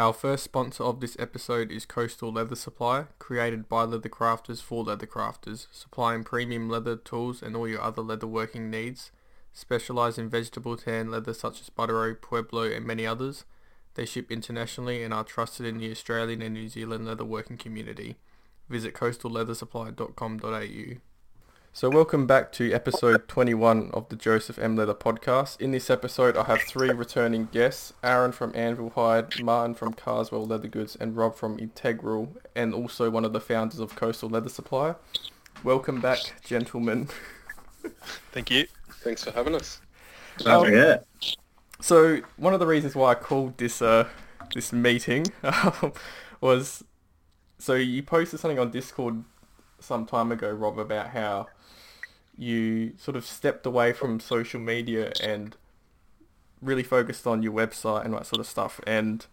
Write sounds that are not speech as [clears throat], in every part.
Our first sponsor of this episode is Coastal Leather Supply, created by leather crafters for leather crafters, supplying premium leather tools and all your other leather working needs. Specialise in vegetable tan leather such as Buttero, Pueblo and many others. They ship internationally and are trusted in the Australian and New Zealand leather working community. Visit coastalleathersupply.com.au. So welcome back to episode 21 of the Joseph M. Leather podcast. In this episode I have three returning guests, Aaron from Anvil Hide, Martin from Carswell Leather Goods and Rob from Integral and also one of the founders of Coastal Leather Supply. Welcome back gentlemen. Thank you. Thanks for having us. Oh, Um, yeah. So one of the reasons why I called this uh this meeting um, was so you posted something on Discord some time ago, Rob, about how you sort of stepped away from social media and really focused on your website and that sort of stuff, and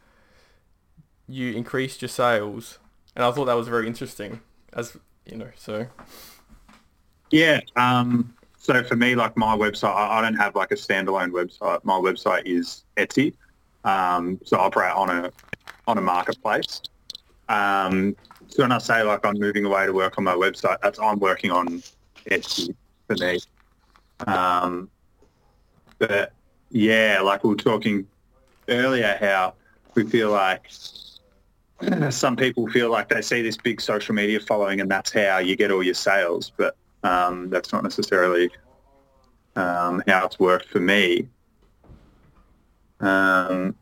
you increased your sales, and I thought that was very interesting, as you know. So Yeah. Um, so for me, like my website, I, don't have like a standalone website. My website is Etsy. Um, so I operate on a on a marketplace. Um, so when I say like I'm moving away to work on my website, that's I'm working on Etsy for me. Um, but yeah, like we were talking earlier, how we feel like [clears throat] some people feel like they see this big social media following and that's how you get all your sales, but um, that's not necessarily um, how it's worked for me. Um,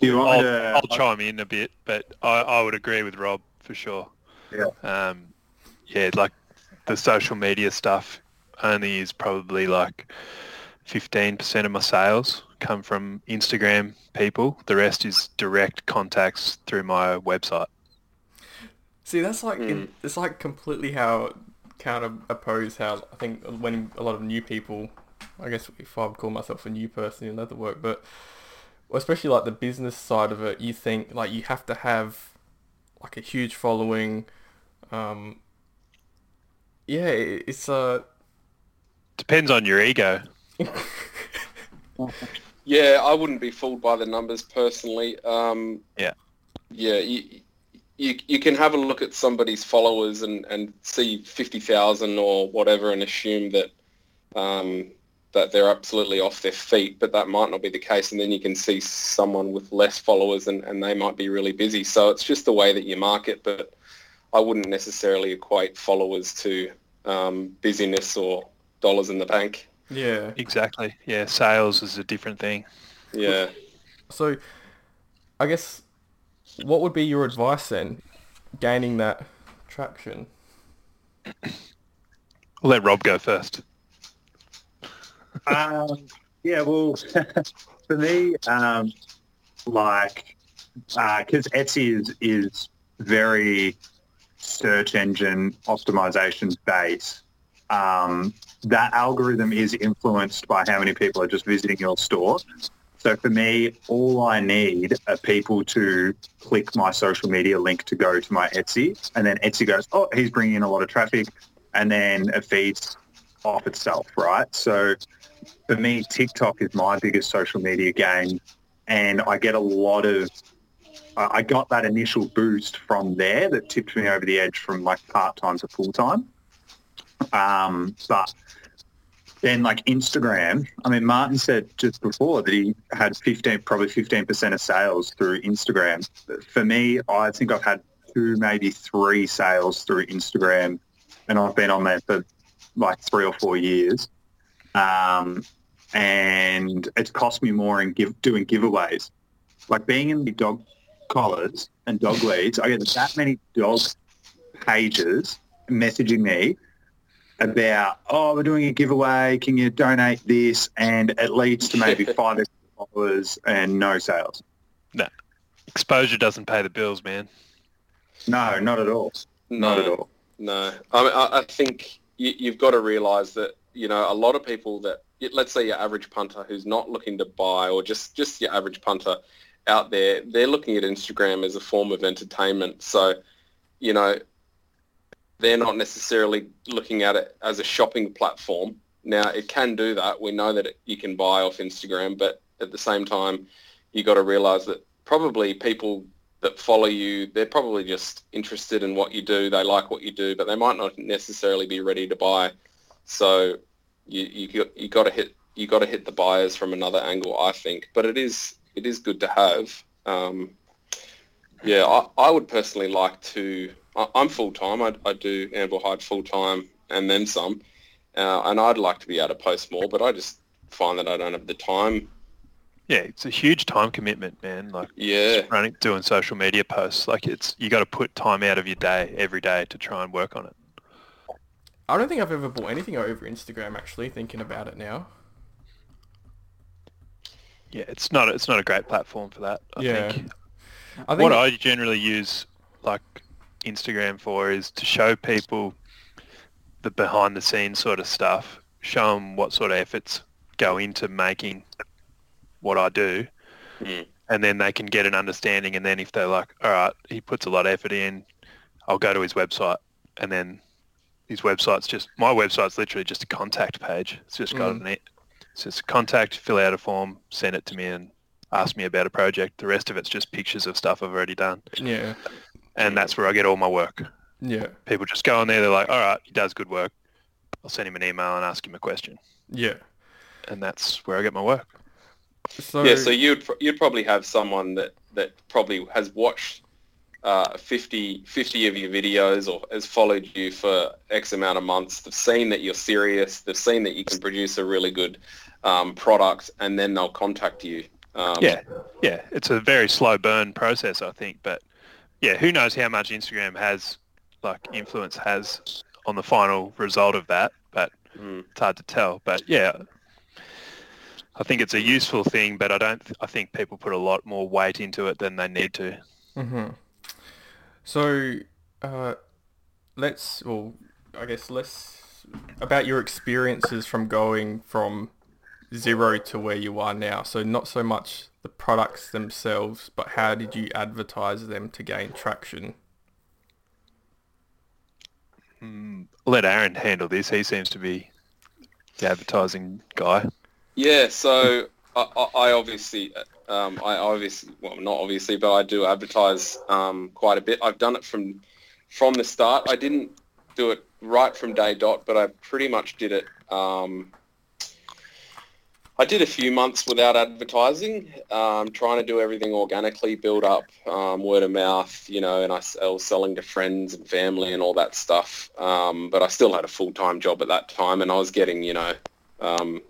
do you want I'll, to? I'll chime in a bit, but I, I would agree with Rob for sure. Yeah. Um, yeah, like the social media stuff only is probably like 15% of my sales come from Instagram people. The rest is direct contacts through my website. See, that's like in, it's like completely how counter oppose how I think when a lot of new people, I guess if I would call myself a new person in leather work, but especially like the business side of it, you think like you have to have like a huge following. Um, yeah, it, it's uh, Depends on your ego. [laughs] Yeah, I wouldn't be fooled by the numbers personally. Um, Yeah. Yeah, you, you, you can have a look at somebody's followers and, and see 50,000 or whatever and assume that um, that they're absolutely off their feet, but that might not be the case. And then you can see someone with less followers and, and they might be really busy. So it's just the way that you market, but I wouldn't necessarily equate followers to um, busyness or dollars in the bank. yeah. Exactly. Yeah, sales is a different thing. Yeah. So, I guess what would be your advice then, gaining that traction? I'll let Rob go first. um, yeah, well, [laughs] for me, um, like, because Etsy is is very search engine optimization based. Um, that algorithm is influenced by how many people are just visiting your store. So for me, all I need are people to click my social media link to go to my Etsy, and then Etsy goes, "Oh, he's bringing in a lot of traffic," and then it feeds off itself, right? So for me, TikTok is my biggest social media game, and I get a lot of. I got that initial boost from there that tipped me over the edge from like part time to full time. Um, but then like Instagram, I mean, Martin said just before that he had 15, probably 15% of sales through Instagram. For me, I think I've had two, maybe three sales through Instagram and I've been on there for like three or four years. Um, and it's cost me more in give, doing giveaways. Like being in the dog collars and dog leads, I get that many dog pages messaging me about, oh, we're doing a giveaway. Can you donate this? And it leads to maybe [laughs] five extra followers and no sales. No, exposure doesn't pay the bills, man. No, not at all. Not at all. No, I, mean, I, I think you've got to realise that you know a lot of people that let's say your average punter who's not looking to buy or just just your average punter out there, they're looking at Instagram as a form of entertainment. So, you know, they're not necessarily looking at it as a shopping platform. Now, it can do that. We know that it, you can buy off Instagram, but at the same time, you got to realise that probably people that follow you, they're probably just interested in what you do. They like what you do, but they might not necessarily be ready to buy. So you you got, you got to hit you got to hit the buyers from another angle, I think. But it is it is good to have. Um, yeah, I, I would personally like to. I, I'm full time. I, I do Anvil Hide full time and then some, uh, and I'd like to be able to post more, but I just find that I don't have the time. Yeah, it's a huge time commitment, man. Like Yeah, running, doing social media posts, like it's you got to put time out of your day every day to try and work on it. I don't think I've ever bought anything over Instagram. Actually, thinking about it now. Yeah, it's not it's not a great platform for that. I Yeah. think. I think what I generally use like Instagram for is to show people the behind the scenes sort of stuff, show them what sort of efforts go into making what I do, Mm. and then they can get an understanding. And then if they're like, all right, he puts a lot of effort in, I'll go to his website, and then his website's just my website's literally just a contact page. It's just got Mm. an it. It's just contact, fill out a form, send it to me, and ask me about a project. The rest of it's just pictures of stuff I've already done yeah, and that's where I get all my work. yeah, People just go on there, they're like, all right, he does good work. I'll send him an email and ask him a question. yeah. And that's where I get my work. So yeah. So you'd pr- you'd probably have someone that that probably has watched uh, 50, 50 of your videos or has followed you for X amount of months. They've seen that you're serious. They've seen that you can produce a really good um, product, and then they'll contact you. Um, Yeah, yeah. It's a very slow burn process, I think. But yeah, who knows how much Instagram has, like, influence has on the final result of that. But Mm. it's hard to tell. But yeah, I think it's a useful thing, but I don't. I think people put a lot more weight into it than they need to. hmm So, uh, let's, well, I guess let's, about your experiences from going from zero to where you are now. So not so much the products themselves, but how did you advertise them to gain traction? Mm, let Aaron handle this. He seems to be the advertising guy. Yeah, so I, I I obviously, um, I obviously, well, not obviously, but I do advertise um, quite a bit. I've done it from from the start. I didn't do it right from day dot, but I pretty much did it. Um, I did a few months without advertising, um, trying to do everything organically, build up um, word of mouth, you know, and I, I was selling to friends and family and all that stuff. Um, but I still had a full-time job at that time, and I was getting, you know, um,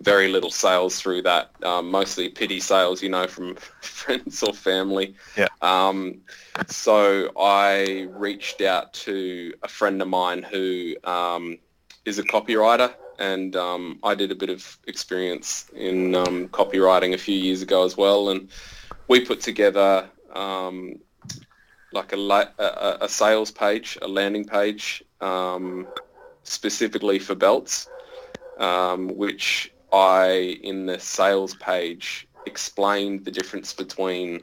very little sales through that, um, mostly pity sales, you know, from [laughs] friends or family. Yeah. Um, so I reached out to a friend of mine who um, is a copywriter, and um, I did a bit of experience in um, copywriting a few years ago as well, and we put together um, like a, la- a, a sales page, a landing page, um, specifically for belts, um, which I, in the sales page, explained the difference between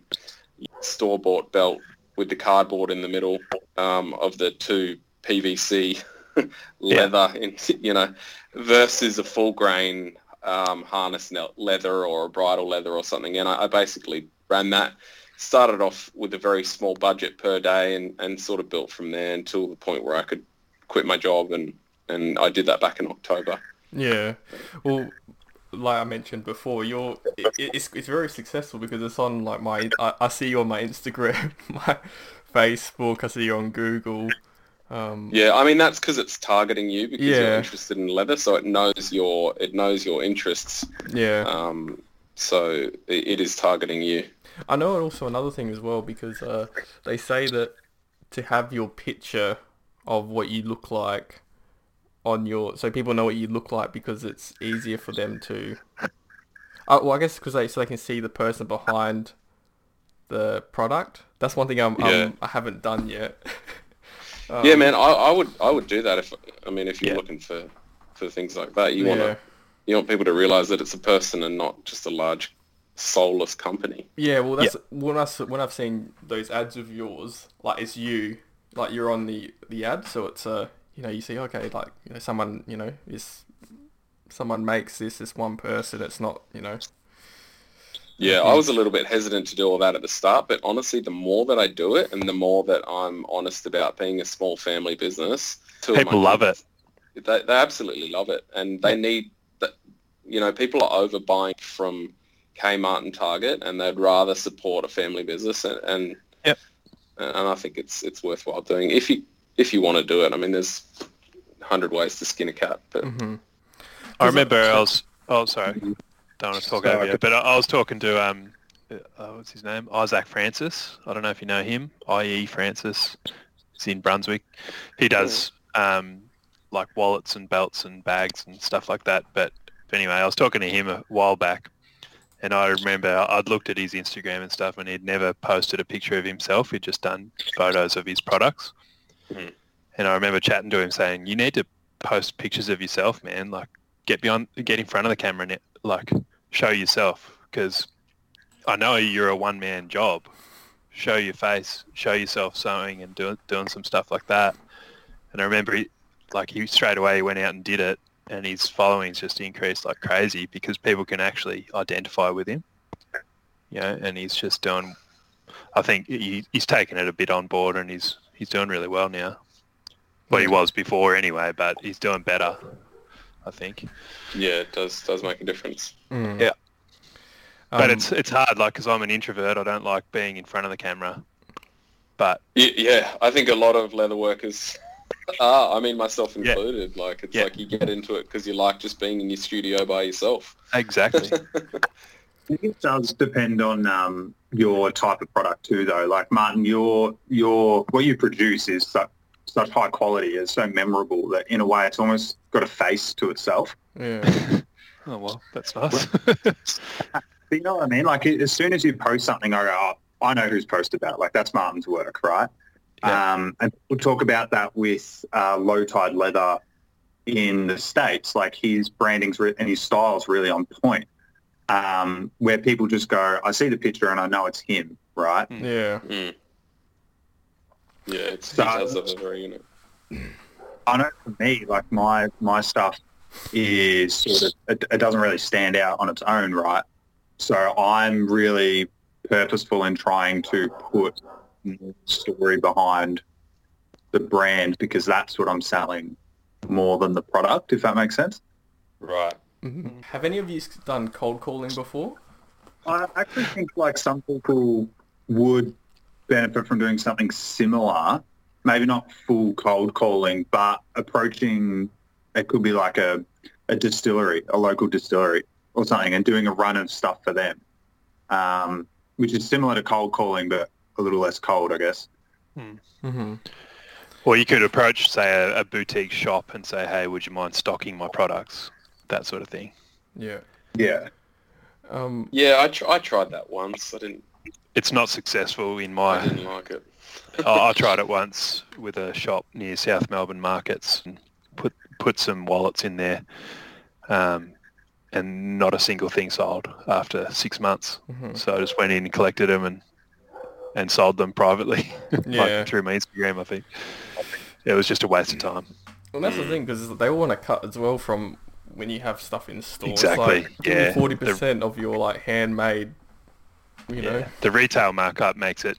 store-bought belt with the cardboard in the middle um, of the two PVC [laughs] leather, in, you know, versus a full grain um, harness leather or a bridle leather or something. And I, I basically ran that, started off with a very small budget per day and, and sort of built from there until the point where I could quit my job and, and I did that back in October. Yeah. Well, like I mentioned before, you're it, it's it's very successful because it's on like my I, I see you on my Instagram, [laughs] my Facebook, I see you on Google. Um, Yeah, I mean that's because it's targeting you because you're interested in leather, so it knows your it knows your interests. yeah. Um, so it, it is targeting you. I know also another thing as well because uh, they say that to have your picture of what you look like on your so people know what you look like because it's easier for them to. Uh, well, I guess because they so they can see the person behind the product. That's one thing I'm, Yeah. I'm I haven't done yet. [laughs] Um, yeah, man, I, I would I would do that if I mean if you're Yeah. looking for for things like that, you want to you want people to realize that it's a person and not just a large soulless company. Yeah, well, that's when I s- when I've seen those ads of yours, like it's you, like you're on the the ad, so it's uh, you know, you see, okay, like you know, someone, you know, is someone makes this, this one person. It's not, you know, Yeah, I was a little bit hesitant to do all that at the start, but honestly, the more that I do it and the more that I'm honest about being a small family business, two People love it. They, they absolutely love it, and they need that. You know, people are overbuying from Kmart and Target, and they'd rather support a family business, and and, Yep. and I think it's it's worthwhile doing if you if you want to do it. I mean, there's hundred ways to skin a cat, but hmm I remember I was. Oh, sorry. Don't want to talk Sorry. over you, but I, I was talking to um, uh, what's his name? Isaac Francis. I don't know if you know him. I.E. Francis. He's in Brunswick. He does um, like wallets and belts and bags and stuff like that. But anyway, I was talking to him a while back, and I remember I'd looked at his Instagram and stuff, and he'd never posted a picture of himself. He'd just done photos of his products. Mhm. And I remember chatting to him saying, "You need to post pictures of yourself, man. Like, get beyond, get in front of the camera and like show yourself because I know you're a one man job. Show your face, show yourself sewing and doing doing some stuff like that. And I remember he, like he straight away he went out and did it, and his followings just increased like crazy because people can actually identify with him. You know, and he's just doing. I think he, he's taken it a bit on board, and he's he's doing really well now. Well, he was before anyway, but he's doing better. I think. yeah, it does does make a difference. Mm. Yeah. But Um, it's it's hard, like, because I'm an introvert. I don't like being in front of the camera. But Yeah, I think a lot of leather workers [laughs] are. I mean, myself Yeah. included. Like, it's Yeah. like you get into it because you like just being in your studio by yourself. exactly, [laughs] I think it does depend on um, your type of product too, though. Like Martin, your your what you produce is such such high quality, it's so memorable that in a way it's almost got a face to itself. yeah. [laughs] oh well, that's nice. [laughs] But you know what I mean? Like as soon as you post something, I go, oh, I know who's posted that. Like that's Martin's work, right? Yeah. Um, and we'll talk about that with uh, low tide leather in the states. Like his branding's re- and his style's really on point. Um, where people just go, I see the picture and I know it's him, right? Yeah. Mm. Yeah, it's, he So- does have a very unique. I know for me, like my my stuff is sort of it, it doesn't really stand out on its own, right? So I'm really purposeful in trying to put more story behind the brand because that's what I'm selling more than the product, if that makes sense. Right. Mhm. Have any of you done cold calling before? I actually think like some people would benefit from doing something similar, maybe not full cold calling, but approaching it could be like a, a distillery, a local distillery or something, and doing a run of stuff for them, um, which is similar to cold calling, but a little less cold, I guess. Mm-hmm. or you could approach, say, a, a boutique shop and say, "Hey, would you mind stocking my products?" That sort of thing. Yeah. Yeah. Um, Yeah, I, tr- I tried that once. I didn't. It's not successful in I my. didn't like it. I, I tried it once with a shop near South Melbourne markets and put put some wallets in there, um, and not a single thing sold after six months. mhm. So I just went in and collected them and and sold them privately, [laughs] Yeah. like through my Instagram. I think it was just a waste of time. Well, that's the thing because they all want to cut as well from when you have stuff in store. Exactly, yeah. Forty percent of your like handmade. You know. Yeah. The retail markup makes it,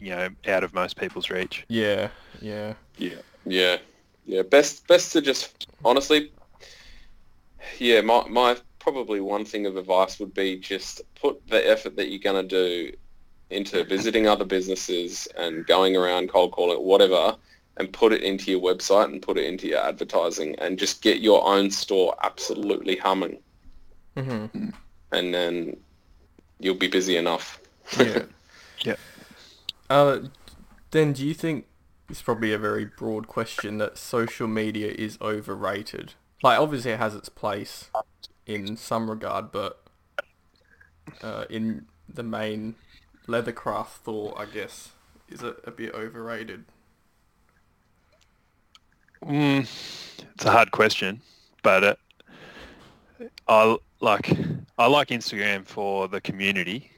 you know, out of most people's reach. Yeah. Yeah. Yeah, yeah, yeah. Best, best to just honestly. Yeah, my my probably one thing of advice would be just put the effort that you're gonna do into visiting other businesses and going around cold calling, whatever, and put it into your website and put it into your advertising and just get your own store absolutely humming, Mm-hmm. and then you'll be busy enough. [laughs] Yeah. Yep. Uh, then do you think it's probably a very broad question that social media is overrated? Like obviously it has its place in some regard, but uh, in the main leathercraft thought, I guess, is it a bit overrated? Mm, it's a hard question, but uh, I like I like Instagram for the community.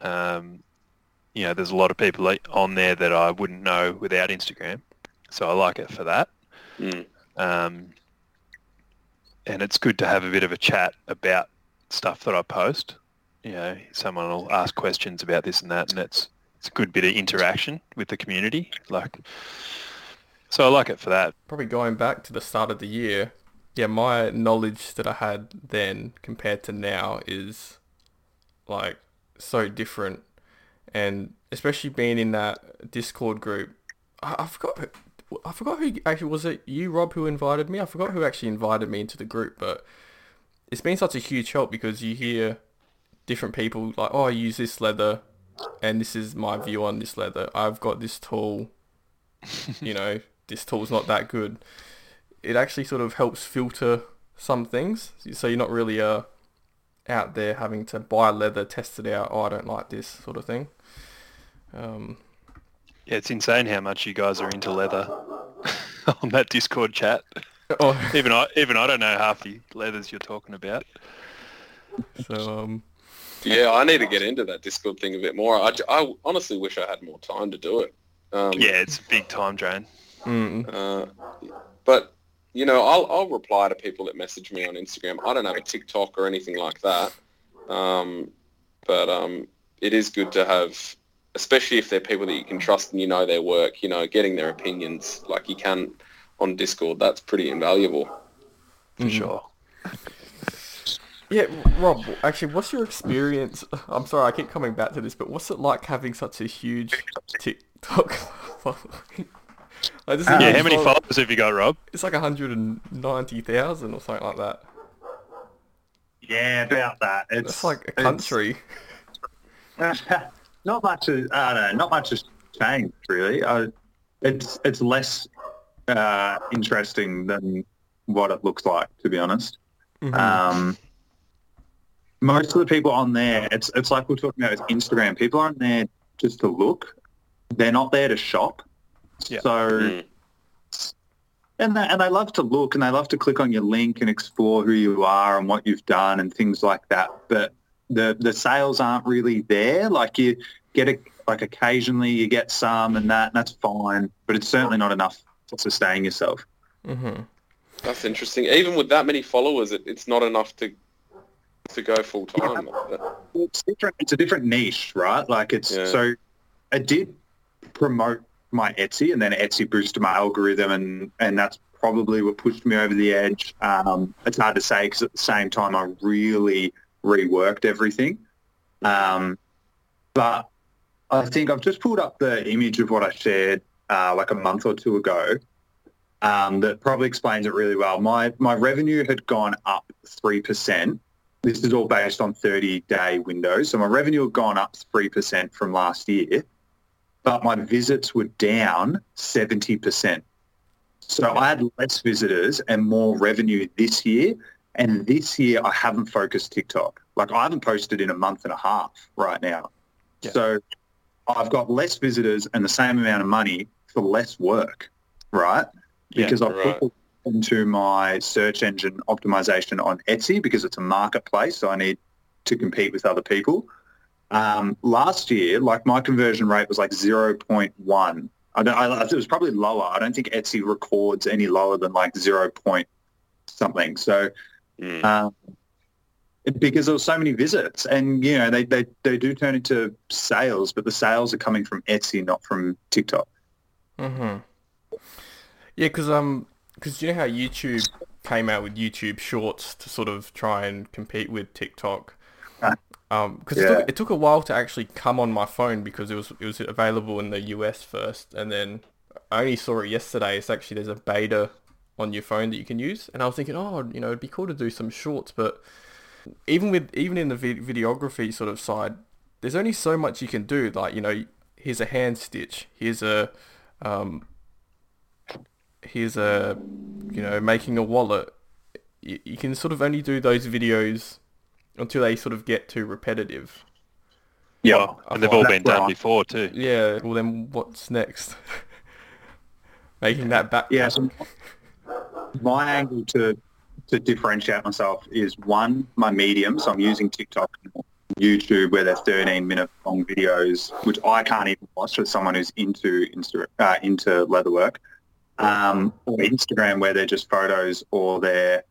Um, you know, there's a lot of people on there that I wouldn't know without Instagram, so I like it for that. Mm. Um, and it's good to have a bit of a chat about stuff that I post. you know, someone will ask questions about this and that, and it's it's a good bit of interaction with the community. Like, so I like it for that. Probably going back to the start of the year, yeah, my knowledge that I had then compared to now is like so different, and especially being in that Discord group, I, I forgot. I forgot who actually was it. You, Rob, who invited me. I forgot who actually invited me into the group, but it's been such a huge help because you hear different people like, oh, I use this leather, and this is my view on this leather. I've got this tool. [laughs] you know, this tool's not that good. It actually sort of helps filter some things, so you're not really uh out there having to buy leather, test it out. Oh, I don't like this sort of thing. Um, Yeah, it's insane how much you guys are into leather [laughs] on that Discord chat. oh, [laughs] Even I, even I don't know half the leathers you're talking about. so um, Yeah, I need to get into that Discord thing a bit more. I honestly wish I had more time to do it. Um, Yeah, it's a big time drain. mm, Uh, but you know, I'll I'll reply to people that message me on Instagram. I don't have a TikTok or anything like that. Um, but um, it is good to have, especially if they're people that you can trust and you know their work. You know, getting their opinions like you can on Discord. That's pretty invaluable. For sure. yeah, Rob. Actually, what's your experience? [laughs] I'm sorry, I keep coming back to this, but what's it like having such a huge TikTok [laughs] following? [laughs] Like, this is Yeah, how many follow- followers have you got, Rob? It's like 190,000 or something like that. Yeah, about that. It's It's like a it's- country. [laughs] not much. Has, I don't know. Not much has changed really. Uh, it's it's less uh, interesting than what it looks like, to be honest. Mhm. Um, most of the people on there, it's it's like we're talking about with Instagram. People aren't there just to look. They're not there to shop. Yeah. So Mm. and they, and they love to look and they love to click on your link and explore who you are and what you've done and things like that. But the the sales aren't really there. Like you get a like occasionally you get some and that and that's fine, but it's certainly not enough to sustain yourself. Mm-hmm. That's interesting. Even with that many followers, it, it's not enough to to go full time. It's different. It's a different niche, right? Like it's Yeah. so. I did promote my Etsy, and then Etsy boosted my algorithm, and and that's probably what pushed me over the edge. Um, it's hard to say because at the same time, I really reworked everything. Um, but I think I've just pulled up the image of what I shared uh, like a month or two ago. Um, that probably explains it really well. My my revenue had gone up three percent this is all based on 30-day windows. So my revenue had gone up 3% from last year, but my visits were down 70%. So I had less visitors and more revenue this year. And this year I haven't focused TikTok. Like I haven't posted in a month and a half right now. Yeah. So I've got less visitors and the same amount of money for less work, right? Yeah, Because I've right. put into my search engine optimization on Etsy because it's a marketplace, so I need to compete with other people. Um, last year, like my conversion rate was like 0.1. I don't, I, it was probably lower. I don't think Etsy records any lower than like 0. Point something. So Mm. um, because there were so many visits and, you know, they, they, they do turn into sales, but the sales are coming from Etsy, not from TikTok. Mhm. Yeah, because um, because you know how YouTube came out with YouTube Shorts to sort of try and compete with TikTok. Ah. Um, because it, took, it took a while to actually come on my phone because it was it was available in the US first, and then I only saw it yesterday. It's actually there's a beta on your phone that you can use, and I was thinking, oh, you know, it'd be cool to do some shorts, but even with even in the vid- videography sort of side, there's only so much you can do. Like you know, here's a hand stitch, here's a um, here's a you know making a wallet. You, you can sort of only do those videos until they sort of get too repetitive. Yeah. Well, and they've all been done right. before too. Yeah. Well, then what's next? [laughs] Making that back. Yeah, so my angle to to differentiate myself is one, my medium. So I'm using TikTok and YouTube where they're 13 minute long videos, which I can't even watch as someone who's into Insta, uh, into leatherwork. Um, or Instagram where they're just photos or they're,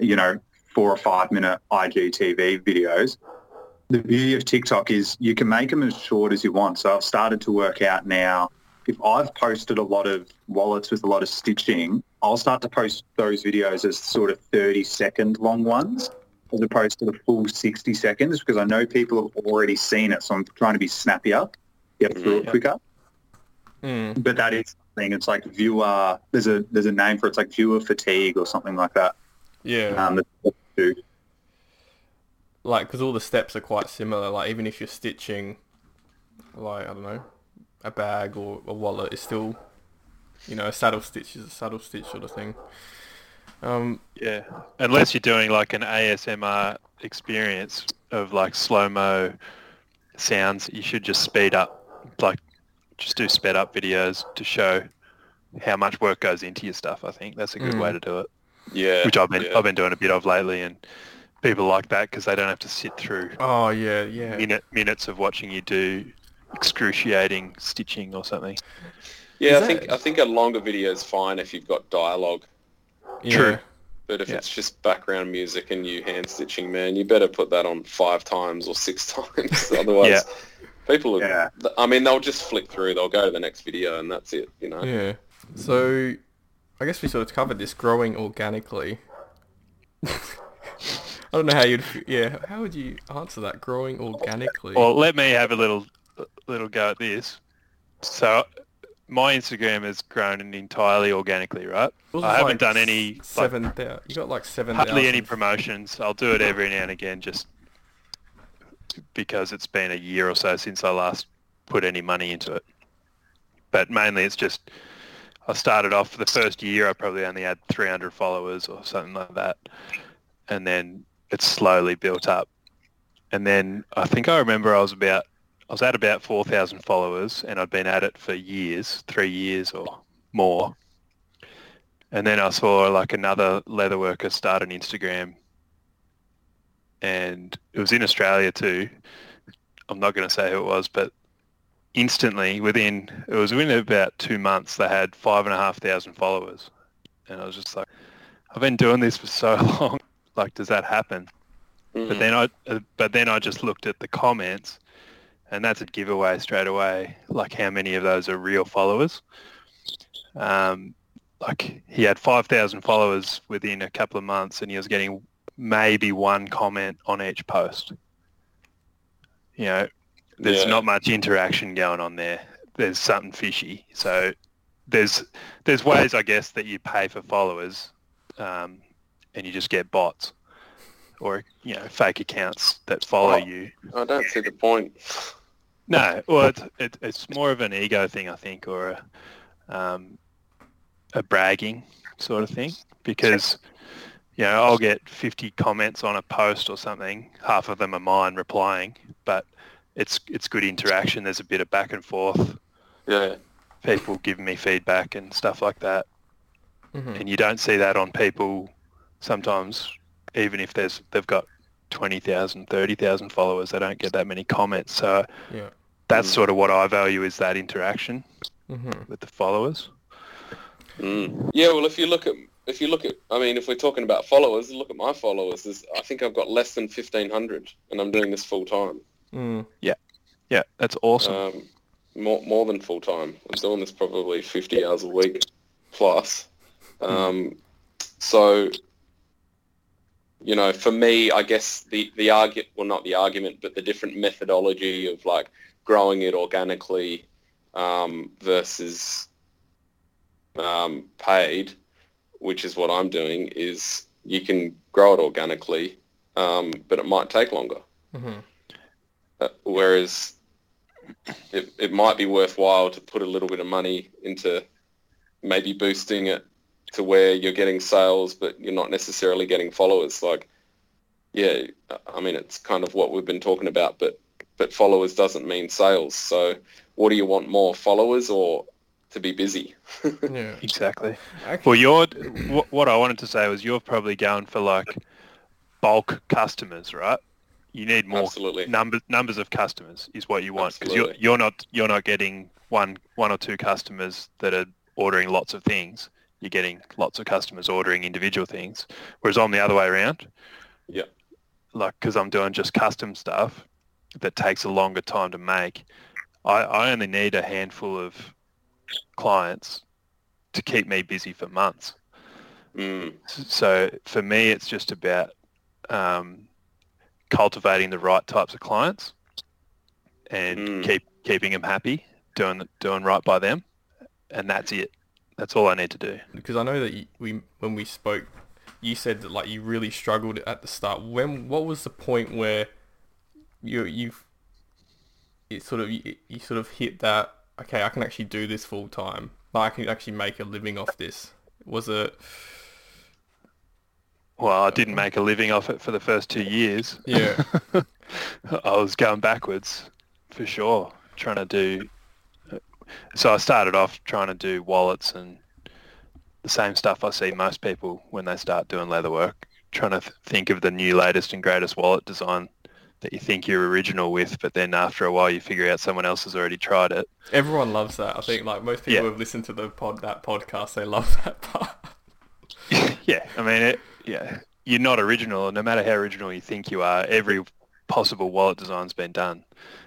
you know, four or five minute IGTV videos. the beauty of TikTok is you can make them as short as you want. So I've started to work out now. If I've posted a lot of wallets with a lot of stitching, I'll start to post those videos as sort of 30 second long ones as opposed to the full 60 seconds because I know people have already seen it. So I'm trying to be snappier, get through it quicker. Mm. But that is something. It's like viewer. There's a there's a name for it. It's like viewer fatigue or something like that. Yeah. Um, that's do. like because all the steps are quite similar like even if you're stitching like i don't know a bag or a wallet is still you know a saddle stitch is a saddle stitch sort of thing um Yeah, unless you're doing like an ASMR experience of like slow-mo sounds, you should just speed up, like just do sped up videos to show how much work goes into your stuff. I think that's a good Mm. way to do it, Yeah. which I've been yeah. I've been doing a bit of lately, and people like that because they don't have to sit through oh yeah yeah minute minutes of watching you do excruciating stitching or something. Yeah, Is I think that- I think a longer video is fine if you've got dialogue. yeah. True. But if Yeah. it's just background music and you hand stitching, man, you better put that on five times or six [laughs] times. Otherwise, Yeah. people are. Yeah. I mean, they'll just flick through. They'll go to the next video, and that's it. You know. yeah so i guess we sort of covered this growing organically [laughs] i don't know how you'd yeah how would you answer that growing organically Well, let me have a little little go at this. So my Instagram has grown entirely organically, right? I haven't like done any like, seven you got like seven hardly any promotions. I'll do it every now and again just because it's been a year or so since I last put any money into it. But mainly it's just I started off for the first year I probably only had 300 followers or something like that. And then it slowly built up. And then I think I remember I was about I was at about 4,000 followers and I'd been at it for years, three years or more. And then I saw like another leather worker start an Instagram and it was in Australia too. I'm not going to say who it was, but instantly within, it was within about two months, they had five and a half thousand followers. And I was just like, I've been doing this for so [laughs] long. Like, does that happen? Mhm. But then I, uh, but then I just looked at the comments, and that's a giveaway straight away. Like how many of those are real followers? Um, like he had five thousand followers within a couple of months, and he was getting maybe one comment on each post. You know, there's Yeah. not much interaction going on there. There's something fishy. So there's there's ways, I guess, that you pay for followers, um, and you just get bots or you know fake accounts that follow Oh. you. I don't see the point. No, well, it's, it, it's more of an ego thing, I think, or a, um, a bragging sort of thing. Because, you know, I'll get 50 comments on a post or something. Half of them are mine replying, but it's it's good interaction. There's a bit of back and forth. Yeah. People giving me feedback and stuff like that. Mhm. And you don't see that on people sometimes, even if there's they've got 20,000, 30,000 followers, they don't get that many comments. So yeah that's Mm. sort of what I value is that interaction hmm with the followers. Mm. Yeah. Well, if you look at if you look at, I mean, if we're talking about followers, look at my followers. There's, I think I've got less than fifteen hundred, and I'm doing this full time. Mm. Yeah, that's awesome. Um, more more than full time. I'm doing this probably 50 hours a week plus. Um, so, you know, for me, I guess the the argument, well, not the argument, but the different methodology of like growing it organically um, versus um, paid, which is what I'm doing, is you can grow it organically, um, but it might take longer. hmm Uh, whereas it, it might be worthwhile to put a little bit of money into maybe boosting it to where you're getting sales, but you're not necessarily getting followers. Like, yeah, I mean, it's kind of what we've been talking about, but, but followers doesn't mean sales. So what do you want more, followers or to be busy? [laughs] yeah Exactly. okay. Well, you're what I wanted to say was you're probably going for like bulk customers, right? You need more Absolutely. numbers numbers of customers is what you want because you're you're not you're not getting one one or two customers that are ordering lots of things. You're getting lots of customers ordering individual things, whereas I'm the other way around. Yeah. Like because I'm doing just custom stuff, that takes a longer time to make, I, I only need a handful of clients to keep me busy for months. Mm. So for me, it's just about um, cultivating the right types of clients and Mm. keep keeping them happy, doing doing right by them, and that's it. That's all I need to do. because I know that you, we when we spoke, you said that like you really struggled at the start. When what was the point where you you it sort of you, you sort of hit that okay I can actually do this full time. Like I can actually make a living off this. Was it Well, I didn't make a living off it for the first two years. yeah [laughs] I was going backwards for sure, trying to do. So I started off trying to do wallets and the same stuff I see most people when they start doing leather work, trying to th- think of the new latest and greatest wallet design that you think you're original with, but then after a while you figure out someone else has already tried it. everyone loves that. I think like most people Yeah. have listened to the pod that podcast. They love that part. [laughs] [laughs] yeah, I mean, it, yeah, you're not original. No matter how original you think you are, every possible wallet design's been done.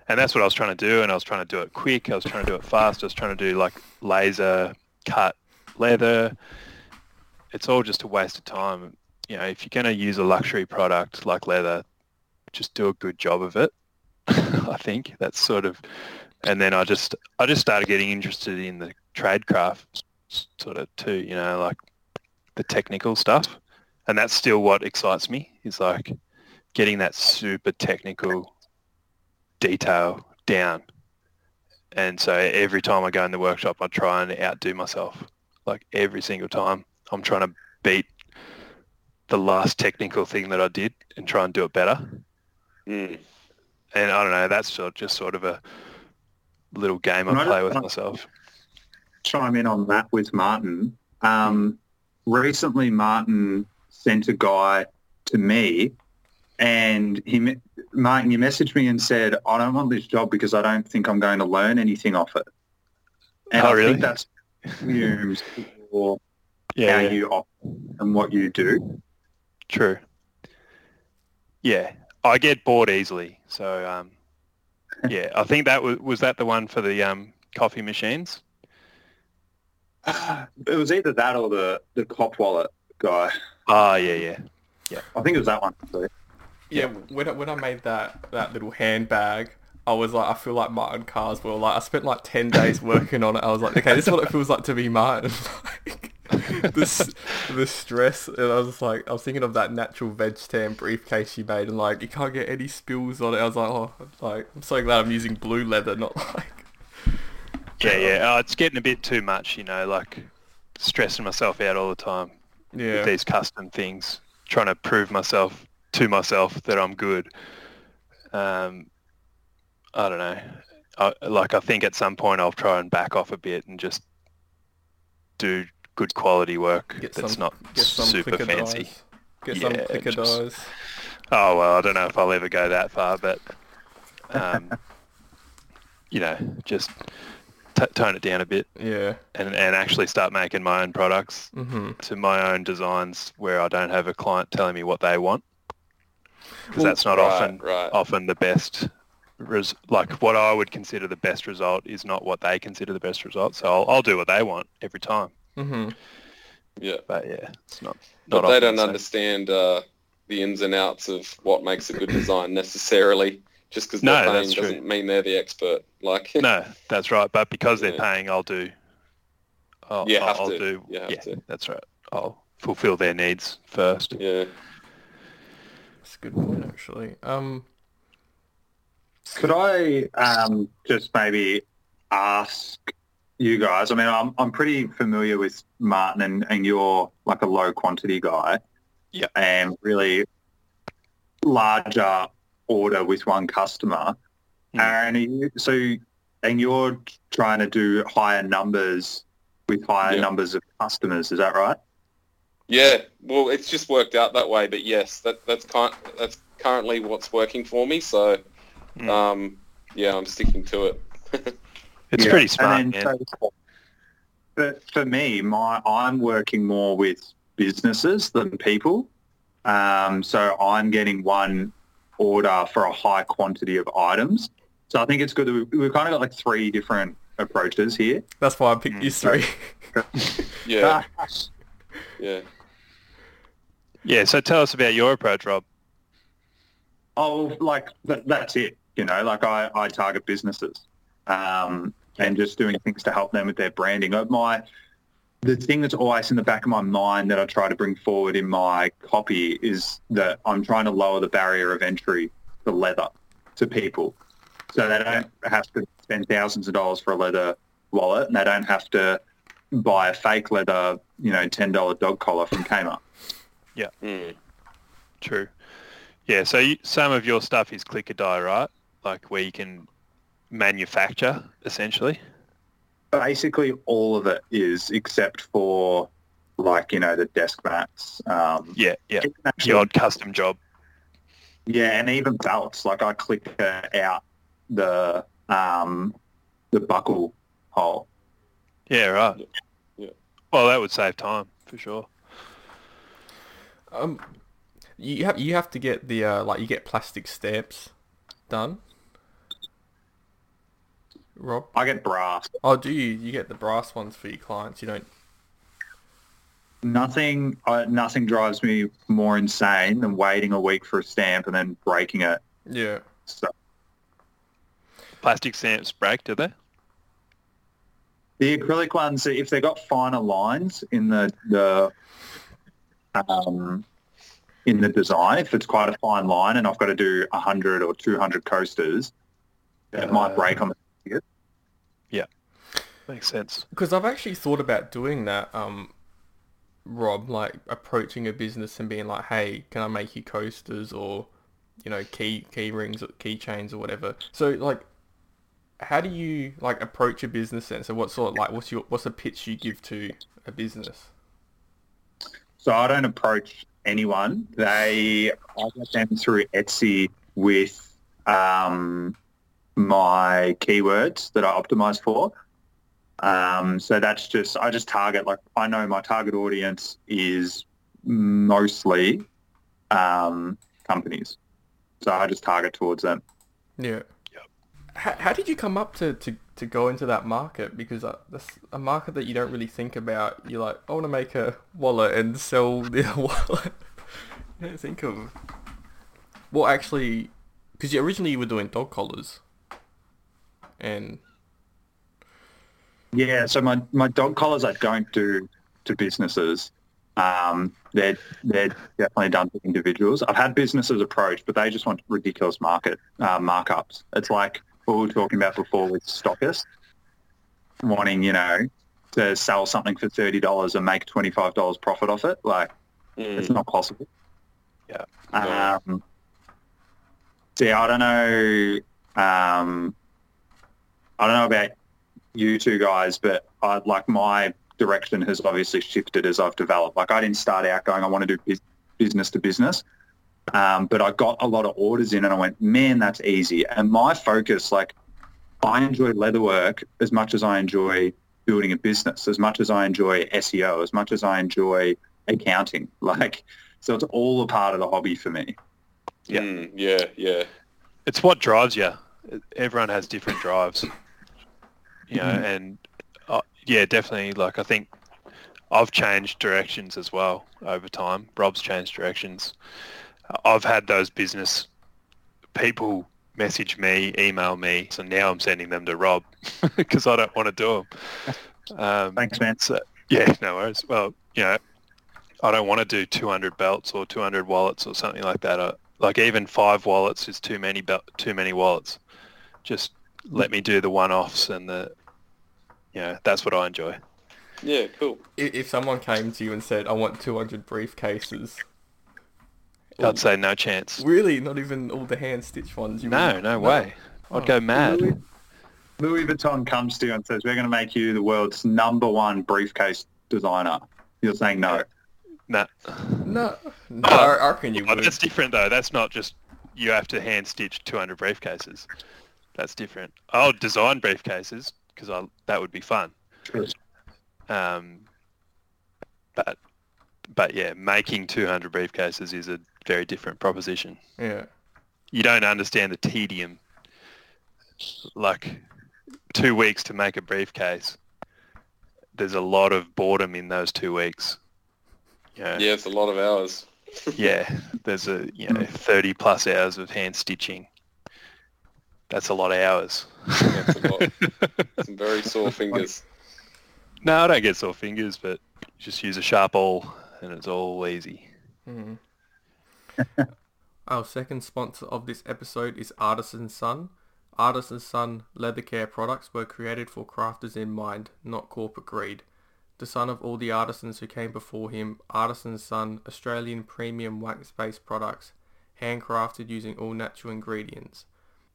And that's what I was trying to do. And I was trying to do it quick. I was trying to do it fast. I was trying to do like laser cut leather. It's all just a waste of time. You know, if you're going to use a luxury product like leather, just do a good job of it. [laughs] I think that's sort of, and then I just, I just started getting interested in the trade craft sort of too, you know, like the technical stuff. And that's still what excites me is like getting that super technical detail down. And so every time I go in the workshop, I try and outdo myself. Like every single time, I'm trying to beat the last technical thing that I did and try and do it better. Mm. And I don't know, that's just sort of a little game I I play with myself. chime in on that with Martin. Um, recently, Martin sent a guy to me, and he, Martin, you messaged me and said, "I don't want this job because I don't think I'm going to learn anything off it." And Oh, I really? think that's fumes for [laughs] Yeah, how yeah. you operate and what you do. True. Yeah, I get bored easily. So um, [laughs] yeah, I think that was was that the one for the um, coffee machines. [sighs] It was either that or the the cop wallet guy. Ah, yeah, yeah. Yeah. I think it was that one. actually. Yeah, when I, when I made that that little handbag, I was like, I feel like Martin Carswell. Like I spent like ten days [laughs] working on it. I was like, okay, this is what it feels like to be Martin. like [laughs] this the stress, and I was like, I was thinking of that natural veg tan briefcase you made, and like you can't get any spills on it. I was like, oh, like I'm so glad I'm using blue leather, not like Yeah, yeah. Oh, it's getting a bit too much, you know, like stressing myself out all the time yeah. with these custom things, trying to prove myself to myself that I'm good. Um, I don't know. I, like I think at some point I'll try and back off a bit and just do good quality work Get that's some, not super fancy. Get some Yeah, thicker just- dyes. Oh well, I don't know if I'll ever go that far, but um, [laughs] you know, just t- tone it down a bit Yeah. and, and actually start making my own products Mhm. to my own designs where I don't have a client telling me what they want because Well, that's not right, often right. often the best. Res- like what I would consider the best result is not what they consider the best result. So I'll, I'll do what they want every time. Mhm. Yeah. But yeah, it's not. But they don't the understand uh, the ins and outs of what makes a good design necessarily. Just because No, they're paying that's true. doesn't mean they're the expert. Like, [laughs] No, that's right. But because they're Yeah. paying, I'll do. I'll, You have I'll to. do. You have yeah, to. that's right. I'll fulfill their needs first. yeah. That's a good point, actually. Um. Could I um, just maybe ask you guys? I mean, I'm I'm pretty familiar with Martin, and, and you're like a low quantity guy. Yeah. And really larger order with one customer. Hmm. Aaron, you, so and you're trying to do higher numbers with higher Yeah. numbers of customers. Is that right? Yeah, well, it's just worked out that way. But yes, that that's kind that's currently what's working for me. So, Mm. um, yeah, I'm sticking to it. [laughs] It's Yeah. pretty smart, And man. then, so, but for me, my I'm working more with businesses than people. Um, so I'm getting one order for a high quantity of items. So I think it's good that we, we've kind of got like three different approaches here. That's why I picked these three. [laughs] Yeah, [laughs] yeah. Yeah, so tell us about your approach, Rob. Oh, like that, that's it. You know, like I, I target businesses um, and just doing things to help them with their branding. My the thing that's always in the back of my mind that I try to bring forward in my copy is that I'm trying to lower the barrier of entry to leather to people, so they don't have to spend thousands of dollars for a leather wallet, and they don't have to buy a fake leather, you know, ten dollar dog collar from Kmart. Mm. True. Yeah, so you, some of your stuff is clicker die, right? Like where you can manufacture, essentially. Basically all of it is except for like you know the desk mats um Yeah, yeah. actually- The odd custom job. yeah and even belts like i click uh, out the um the buckle hole Yeah, right. Yeah. Well, that would save time for sure. Um, you have you have to get the uh, like you get plastic stamps done. Rob, i get brass oh, do you? You get the brass ones for your clients. You don't. nothing uh, nothing drives me more insane than waiting a week for a stamp and then breaking it Yeah. so Plastic stamps break, do they? the acrylic ones if they've got finer lines in the the um in the design if it's quite a fine line and i've got to do 100 or 200 coasters it might Uh, break on the Makes sense. Because I've actually thought about doing that, um, Rob, like approaching a business and being like, "Hey, can I make you coasters or, you know, key key rings or keychains or whatever?" So like, how do you like approach a business then? So what sort of like what's your what's the pitch you give to a business? So I don't approach anyone. They I get them through Etsy with um, my keywords that I optimize for. Um, so that's just I just target like I know my target audience is mostly um, companies, so I just target towards them. Yeah. Yep. How, how did you come up to, to, to go into that market? Because uh, that's a market that you don't really think about. You're like, I want to make a wallet and sell [laughs] the wallet. you don't think of... Well, actually, because you originally you were doing dog collars. And, Yeah, so my, my dog collars I don't do to businesses. Um, they're they're definitely done to individuals. I've had businesses approach, but they just want ridiculous market uh, markups. It's like what we were talking about before with stockists wanting, you know, to sell something for thirty dollars and make twenty five dollars profit off it. Like Mm. it's not possible. Yeah. Um, yeah, I don't know. Um, I don't know about you two guys, but I like my direction has obviously shifted as I've developed. Like I didn't start out going, I want to do business to business. Um, but I got a lot of orders in and I went, man, that's easy. And my focus, like I enjoy leatherwork as much as I enjoy building a business, as much as I enjoy SEO, as much as I enjoy accounting. [laughs] Like, so it's all a part of the hobby for me. Yeah. Mm, yeah, yeah. It's what drives you. Everyone has different drives. You know, Mhm. and uh, yeah, definitely. Like I think I've changed directions as well over time. Rob's changed directions. I've had those business people message me, email me, so now I'm sending them to Rob [laughs] because I don't want to do them. [laughs] Um, Thanks, man. So yeah, [laughs] no worries. Well, you know, I don't want to do 200 belts or 200 wallets or something like that. I, like even five wallets is too many bel- too many wallets. Just let me do the one-offs and the, you know, that's what I enjoy. Yeah, cool. i- if someone came to you and said, I want 200 briefcases... I'd say no chance. Really? Not even all the hand-stitched ones? You No, wouldn't- no way. I'd Oh. go mad. Louis, Louis Vuitton comes to you and says, we're going to make you the world's number one briefcase designer. You're saying no. No. No. No, Oh, I I reckon you Oh, would. that's different though. That's not just you have to hand stitch 200 briefcases. That's different. I'll design briefcases because I that would be fun. Sure. Um, but but yeah, making 200 briefcases is a very different proposition. Yeah. you don't understand the tedium. Like two weeks to make a briefcase. There's a lot of boredom in those two weeks. Yeah. Yeah, it's a lot of hours. [laughs] yeah. There's a you know 30 plus hours of hand stitching. That's a lot of hours. That's a lot. [laughs] Some very sore fingers. no, I don't get sore fingers, but just use a sharp awl and it's all easy. Mhm. [laughs] Our second sponsor of this episode is Artisan Sun. Artisan Sun leather care products were created for crafters in mind, not corporate greed. The son of all the artisans who came before him, Artisan Sun Australian premium wax-based products, handcrafted using all natural ingredients.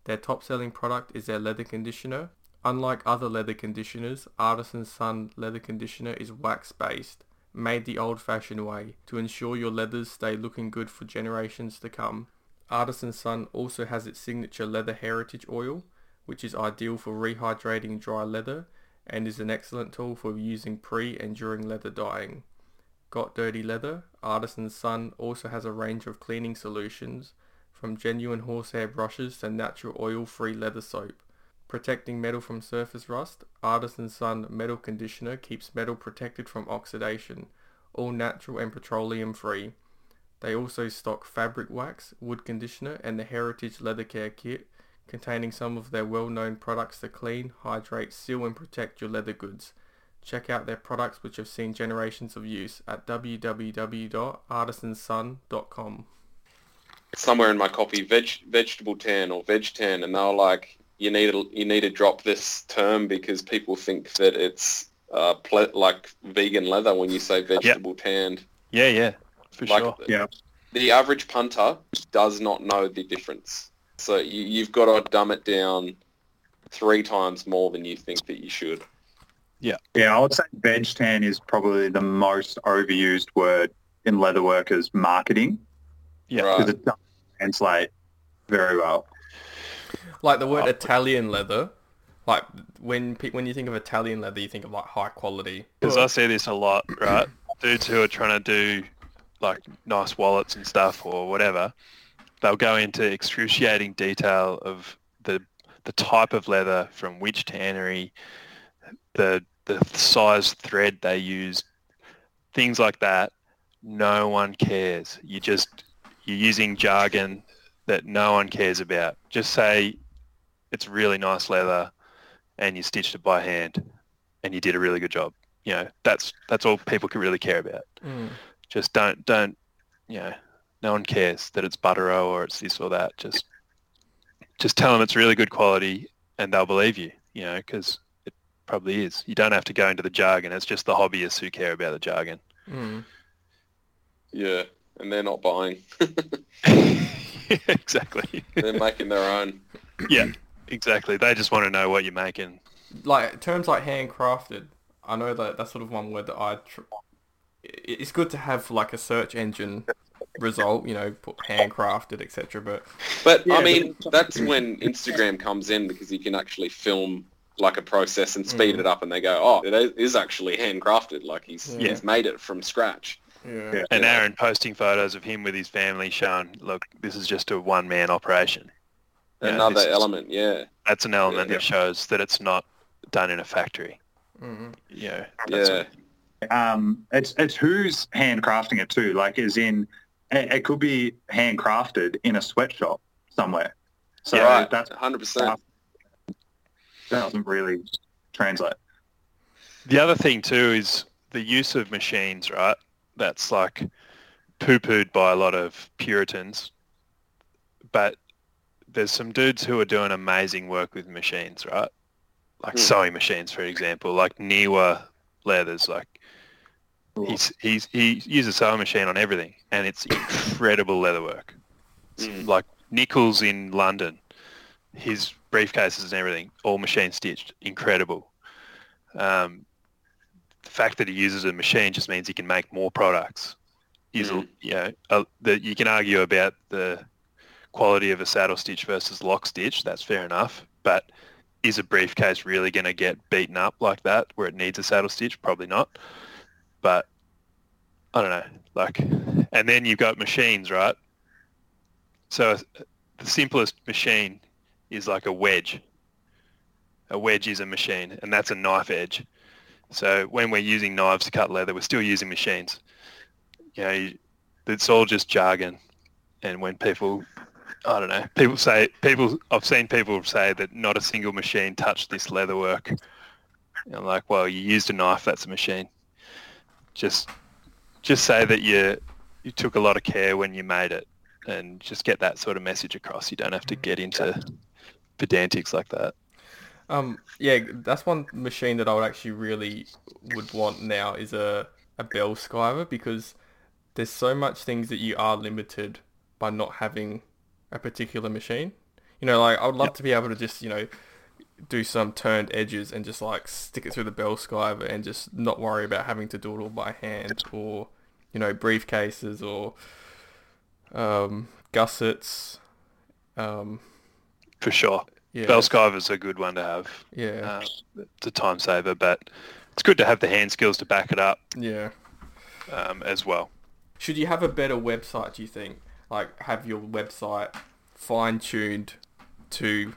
Their top-selling product is their leather conditioner. Unlike other leather conditioners, Artisan Sun leather conditioner is wax-based made the old-fashioned way to ensure your leathers stay looking good for generations to come. Artisan Sun also has its signature leather heritage oil, which is ideal for rehydrating dry leather and is an excellent tool for using pre and during leather dyeing. Got dirty leather? Artisan Sun also has a range of cleaning solutions from genuine horsehair brushes to natural oil-free leather soap. Protecting metal from surface rust, Artisan Sun Metal Conditioner keeps metal protected from oxidation, all natural and petroleum free. They also stock fabric wax, wood conditioner and the Heritage Leather Care Kit containing some of their well-known products to clean, hydrate, seal and protect your leather goods. Check out their products which have seen generations of use at www.artisansun.com. Somewhere in my copy, veg, vegetable tan or veg tan, and they were like, you need to, you need to drop this term because people think that it's uh, ple- like vegan leather when you say vegetable tanned. Yeah, yeah, for Like sure. Yeah. the average punter does not know the difference. So you, you've got to dumb it down three times more than you think that you should. Yeah, yeah, I would say veg tan is probably the most overused word in leatherworkers marketing Yeah. Right. because it doesn't translate very well. Like the word Oh. Italian leather, like when pe- when you think of Italian leather, you think of like high quality. Because I see this a lot, right? Dudes who are trying to do like nice wallets and stuff or whatever, they'll go into excruciating detail of the the type of leather from which tannery, the the size thread they use, things like that. No one cares. You just you're using jargon that no one cares about. Just say it's really nice leather and you stitched it by hand and you did a really good job. You know that's that's all people can really care about. Mm. just don't don't you know no one cares that it's buttero or it's this or that. Just just tell them it's really good quality and they'll believe you you know because it probably is. You don't have to go into the jargon. It's just the hobbyists who care about the jargon. Mm. Yeah, and they're not buying. [laughs] [laughs] exactly they're making their own. yeah exactly they just want to know what you're making Like terms like handcrafted, I know that that's sort of one word that I. Tr- it's good to have like a search engine result, you know, put handcrafted, etc. But But Yeah, I mean, it's- that's when Instagram comes in because you can actually film like a process and speed Mm. it up, and they go, "Oh, it is- is actually handcrafted. Like he's Yeah. he's made it from scratch." Yeah, Yeah. and Yeah. aaron posting photos of him with his family showing look this is just a one-man operation You know, Another is- element, yeah, that's an element Yeah. that shows that it's not done in a factory. mm You know, that's yeah, Um, it's it's who's handcrafting it too. Like, as in, it, it could be handcrafted in a sweatshop somewhere. So right, that hundred percent. doesn't really translate. The other thing too is the use of machines, right? That's like poo-pooed by a lot of Puritans, but there's some dudes who are doing amazing work with machines, right? Like Hmm. sewing machines, for example, like Niwa Leathers, like he's, he's, he uses a sewing machine on everything and it's incredible leather work. Mm. Like Nichols in London, his briefcases and everything, all machine stitched, incredible. Um, the fact that he uses a machine just means he can make more products. A- Mm. you know, uh, the, you can argue about the quality of a saddle stitch versus lock stitch. That's fair enough, but is a briefcase really going to get beaten up like that where it needs a saddle stitch? Probably not. But I don't know. Like, and then you've got machines, right? So the simplest machine is like a wedge. A wedge is a machine, and that's a knife edge. So when we're using knives to cut leather, we're still using machines. You know, you- it's all just jargon. And when people, I don't know, people say people, I've seen people say that not a single machine touched this leather work. And I'm like, well, you used a knife. That's a machine. Just, just say that you you took a lot of care when you made it, and just get that sort of message across. You don't have to get into pedantics like that. Um, yeah, that's one machine that I would actually really would want now is a, a bell skiver because there's so much things that you are limited by not having a particular machine. You know, like I would love Yep. to be able to just, you know, do some turned edges and just like stick it through the bell skiver and just not worry about having to do it all by hand or, you know, briefcases or um, gussets. Um, For sure. Yeah. Bell skiver's a good one to have. yeah. Uh, it's a time saver, but it's good to have the hand skills to back it up yeah. um, as well. Should you have a better website, do you think? Like, have your website fine-tuned to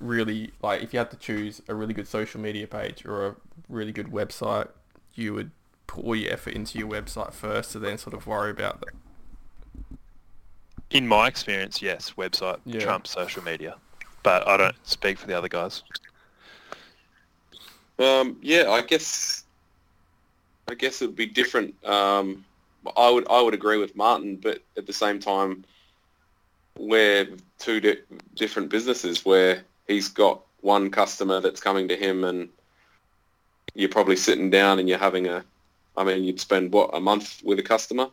really, like, if you had to choose a really good social media page or a really good website, you would put all your effort into your website first and then sort of worry about that. In my experience, yes, website Yeah. trumps social media, but I don't speak for the other guys. Um, yeah, I guess I guess it would be different. Um, I would I would agree with Martin, but at the same time, we're two di- different businesses where he's got one customer that's coming to him, and you're probably sitting down and you're having a. I mean, you'd spend what a month with a customer.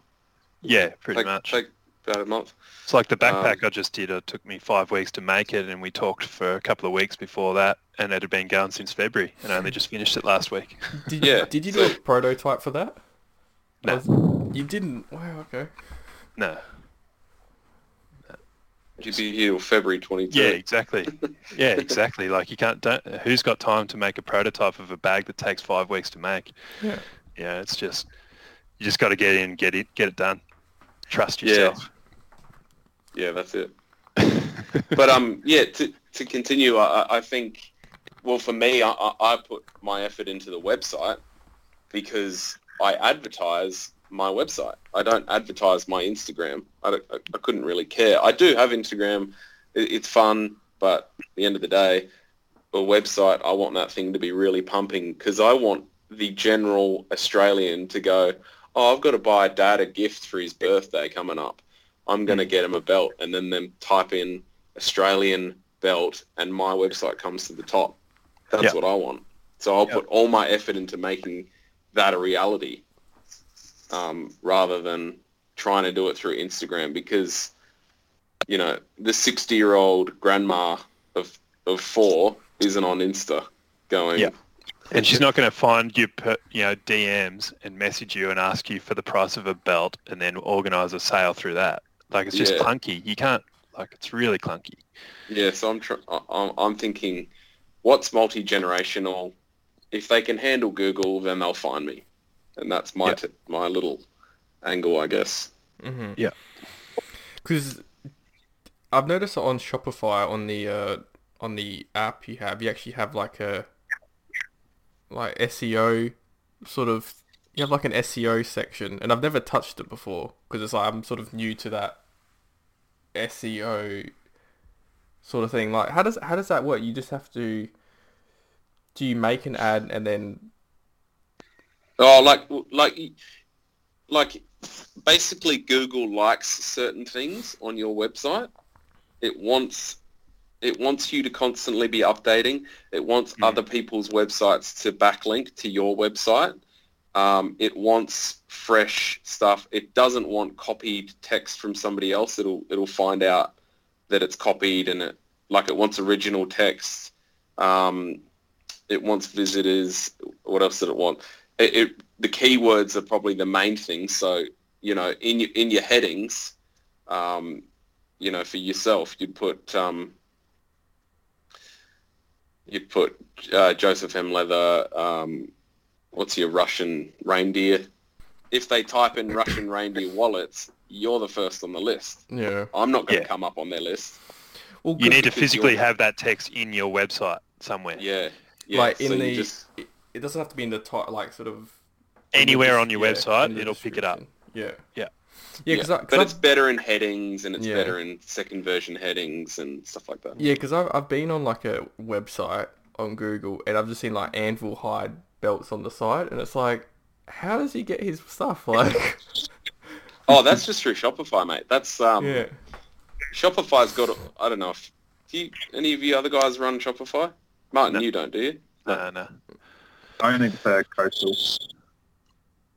Yeah, pretty Take- much. Take about a month. It's like the backpack Um, I just did. It took me five weeks to make it, and we talked for a couple of weeks before that, and it had been going since February, and I only just finished it last week. Did, Yeah, Did you do a prototype for that? No. Was- You didn't? Wow, okay. No. You'd be here till February 22. Yeah, exactly. Yeah, [laughs] exactly. Like you can't. Don't, who's got time to make a prototype of a bag that takes five weeks to make? Yeah. Yeah, it's just you just got to get in, get it, get it done. Trust yourself. Yeah, that's it. [laughs] but um, yeah, to to continue, I, I- think, well, for me, I, I put my effort into the website because I advertise my website. I don't advertise my Instagram. I, I couldn't really care. I do have Instagram. It, it's fun, but at the end of the day, a website, I want that thing to be really pumping because I want the general Australian to go, oh, I've got to buy dad a gift for his birthday coming up. I'm going to get him a belt and then them type in Australian belt and my website comes to the top. That's Yeah. what I want. So I'll Yeah. put all my effort into making that a reality um, rather than trying to do it through Instagram because, you know, the 60-year-old grandma of, of four isn't on Insta going, Yeah. And she's not going to find your, you know, DMs and message you and ask you for the price of a belt and then organise a sale through that. Like it's just Yeah. clunky. You can't. Like it's really clunky. Yeah, so I'm tr- I- I'm I'm thinking, what's multi generational? If they can handle Google, then they'll find me, and that's my Yeah. t- my little angle, I guess. Mm-hmm. Yeah. Because I've noticed that on Shopify on the uh, on the app you have, you actually have like a like SEO sort of you have like an SEO section, and I've never touched it before because it's like I'm sort of new to that SEO sort of thing. Like, how does how does that work? You just have to do you make an ad and then Oh, like like like basically Google likes certain things on your website. It wants it wants you to constantly be updating. It wants Mm. other people's websites to backlink to your website. Um, it wants fresh stuff. It doesn't want copied text from somebody else. It'll it'll find out that it's copied and it like it wants original text. Um, it wants visitors. What else did it want? It, it the keywords are probably the main thing. So you know, in your in your headings, um, you know, for yourself, you'd put um, you'd put uh, Joseph M. Leather. Um, what's your Russian reindeer? If they type in Russian reindeer wallets, you're the first on the list. Yeah. I'm not going to Yeah. come up on their list. Well, You need to physically you're- have that text in your website somewhere. Yeah. Yeah. like so in you the, just- it, it doesn't have to be in the top, like sort of Anywhere on your yeah, website, it'll pick it up. description. Yeah. Yeah. Yeah, because but it's better in headings and it's Yeah. better in second version headings and stuff like that. Yeah, because I've, I've been on like a website on Google and I've just seen like Anvil hide belts on the side and it's like, how does he get his stuff? [laughs] Like, [laughs] Oh, that's just through Shopify, mate. That's um, yeah. Shopify's got. a- I don't know if do you, any of you other guys run Shopify. Martin, No. you don't, do you? No, no. Only for coastal.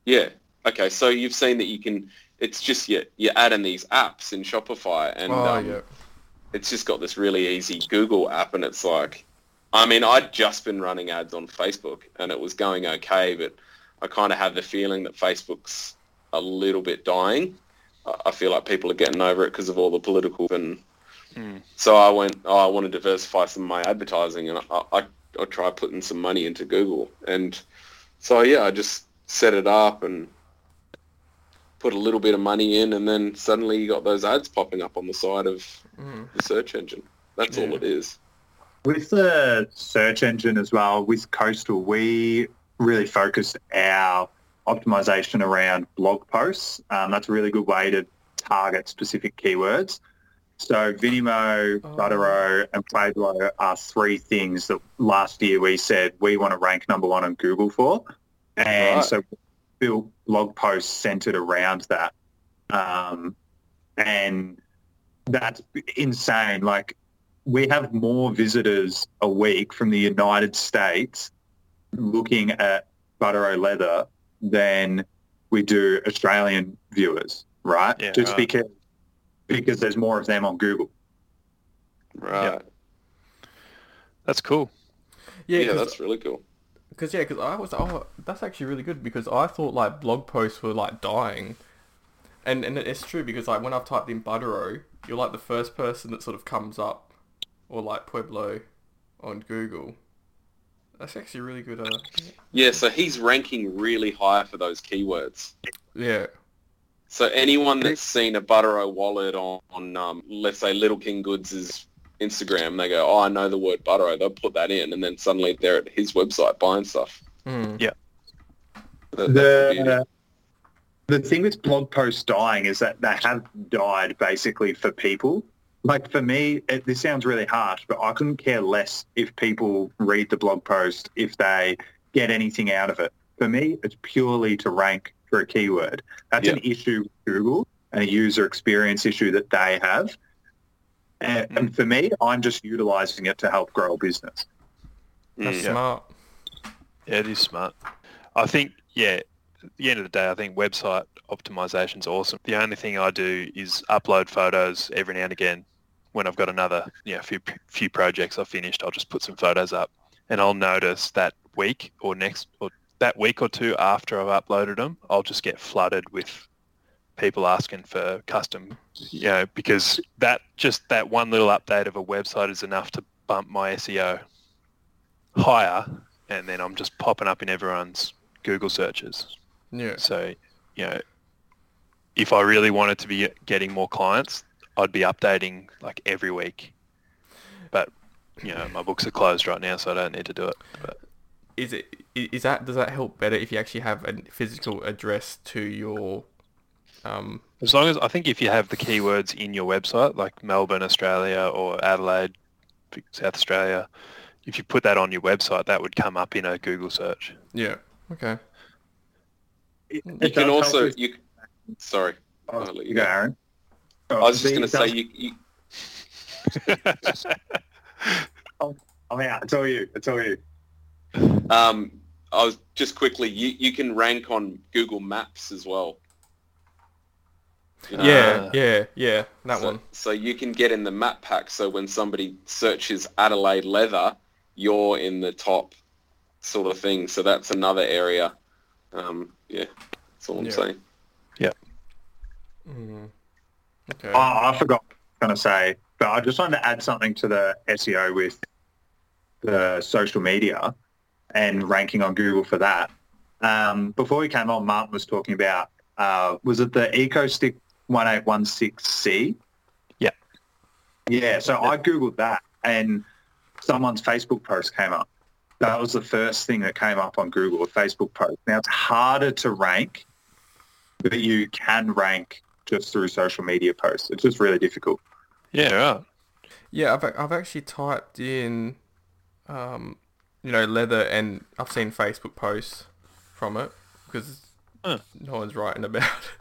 Yeah. Okay, so you've seen that you can. It's just you you add in these apps in Shopify, and oh, um, yeah. it's just got this really easy Google app, and it's like, I mean, I'd just been running ads on Facebook, and it was going okay, but I kind of have the feeling that Facebook's a little bit dying. I feel like people are getting over it because of all the political and. Hmm. So I went. Oh, I want to diversify some of my advertising, and I, I I try putting some money into Google, and so yeah, I just set it up and put a little bit of money in, and then suddenly you got those ads popping up on the side of Mm. the search engine. That's all it is. With the search engine as well, with Coastal, we really focused our optimization around blog posts. Um, that's a really good way to target specific keywords. So Vinimo, Oh. Buttero, and Pueblo are three things that last year we said we want to rank number one on Google for. And Right. so we built blog posts centered around that. Um, and that's insane. Like we have more visitors a week from the United States looking at Buttero leather than we do Australian viewers, right? Yeah, Just right. because because there's more of them on Google. Right. That's cool. Yeah, Yeah, that's really cool. Because yeah, because I was oh that's actually really good because I thought like blog posts were like dying, and and it's true because like when I've typed in Buttero, you're like the first person that sort of comes up, or like Pueblo, on Google. That's actually really good. Uh, Yeah, so he's ranking really high for those keywords. yeah, So anyone that's seen a Buttero wallet on, on um, let's say Little King Goods' Instagram, they go, oh, I know the word Buttero. They'll put that in, and then suddenly they're at his website buying stuff. mm. That- that's the beauty. The, the thing with blog posts dying is that they have died basically for people. Like for me, it, this sounds really harsh, but I couldn't care less if people read the blog post, if they get anything out of it. For me, it's purely to rank for a keyword. That's Yeah. an issue with Google and a user experience issue that they have. And, and for me, I'm just utilizing it to help grow a business. that's Mm. Yeah. smart. Yeah, it is smart. I think, yeah, at the end of the day, I think website optimization is awesome. The only thing I do is upload photos every now and again. When I've got another, you know, few few projects I've finished, I'll just put some photos up, and I'll notice that week or next or that week or two after I've uploaded them, I'll just get flooded with people asking for custom, you know, because that just that one little update of a website is enough to bump my SEO higher, and then I'm just popping up in everyone's Google searches. Yeah, So, you know, if I really wanted to be getting more clients, I'd be updating like every week. But, you know, my books are closed right now, so I don't need to do it. But is it i- is that does that help better if you actually have a physical address to your um as long as I think if you have the keywords in your website, like Melbourne, Australia, or Adelaide, South Australia, if you put that on your website, that would come up in a Google search. yeah okay It You does can also, you, sorry. Oh, you you go, go. Aaron. I was just going to say, does- you, you, [laughs] I'm out. It's all you. It's all you. um, I was just quickly, you, you can rank on Google Maps as well. Yeah Ah. yeah yeah that so, one So you can get in the map pack. So when somebody searches Adelaide leather, you're in the top sort of thing. So that's another area. Um, yeah, that's all I'm Yeah. saying. mm. Okay Oh, I forgot what I was going to say, but I just wanted to add something to the SEO with the social media and ranking on Google for that. Um, before we came on, Martin was talking about, uh, was it the EcoStick 1816C. Yeah. Yeah, so I Googled that and someone's Facebook post came up. That was the first thing that came up on Google, a Facebook post. Now, it's harder to rank, but you can rank just through social media posts. It's just really difficult. Yeah, right. Yeah, I've I've actually typed in, um, you know, leather, and I've seen Facebook posts from it because Huh. no one's writing about. it. [laughs]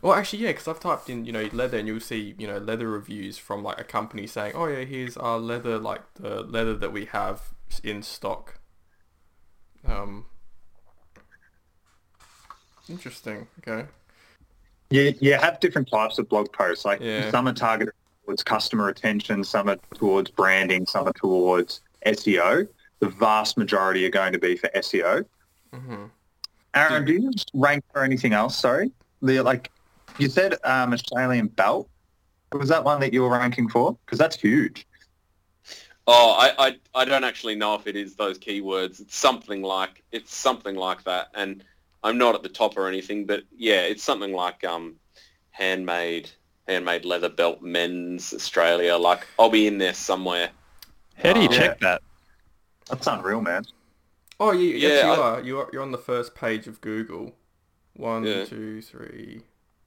Well, actually, yeah, because I've typed in, you know, leather, and you'll see, you know, leather reviews from like a company saying, "Oh yeah, here's our leather, like the leather that we have in stock." Um, interesting. Okay. You, you have different types of blog posts. Like Yeah. some are targeted towards customer attention, some are towards branding, some are towards SEO. The vast majority are going to be for SEO. hmm Aaron, do you rank for anything else? Sorry, the like you said um, Australian belt. Was that one that you were ranking for? Because that's huge. Oh, I, I, I don't actually know if it is those keywords. It's something like it's something like that, and I'm not at the top or anything, but yeah, it's something like um, handmade handmade leather belt men's Australia. Like I'll be in there somewhere. How do you Oh. check that? That's unreal, man. Oh, you, Yeah, yes, you I- are. You are. You're on the first page of Google. One, Yeah. two, three,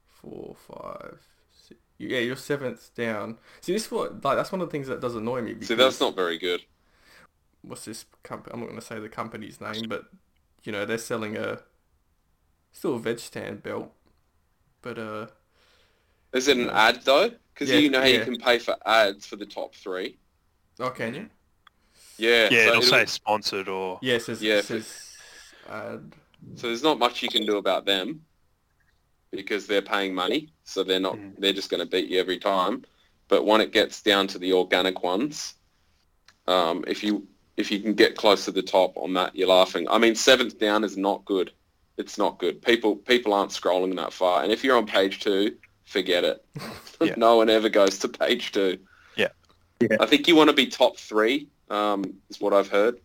four, five. Six. Yeah, you're seventh down. See, this what like that's one of the things that does annoy me. Because, See, that's not very good. What's this company? I'm not going to say the company's name, but you know they're selling a still a veg tanned belt, but uh, Is it an Yeah. ad though? Because Yeah, you know how yeah. you can pay for ads for the top three. oh, can you? Yeah. Yeah, so it'll say sponsored or Yeah, it says, Yeah, it says ad. So there's not much you can do about them because they're paying money, so they're not. Mm. They're just going to beat you every time. But when it gets down to the organic ones, um, if you if you can get close to the top on that, you're laughing. I mean, seventh down is not good. It's not good. People people aren't scrolling that far, and if you're on page two, forget it. [laughs] [laughs] Yeah. no one ever goes to page two. Yeah. Yeah. I think you want to be top three, um, is what I've heard.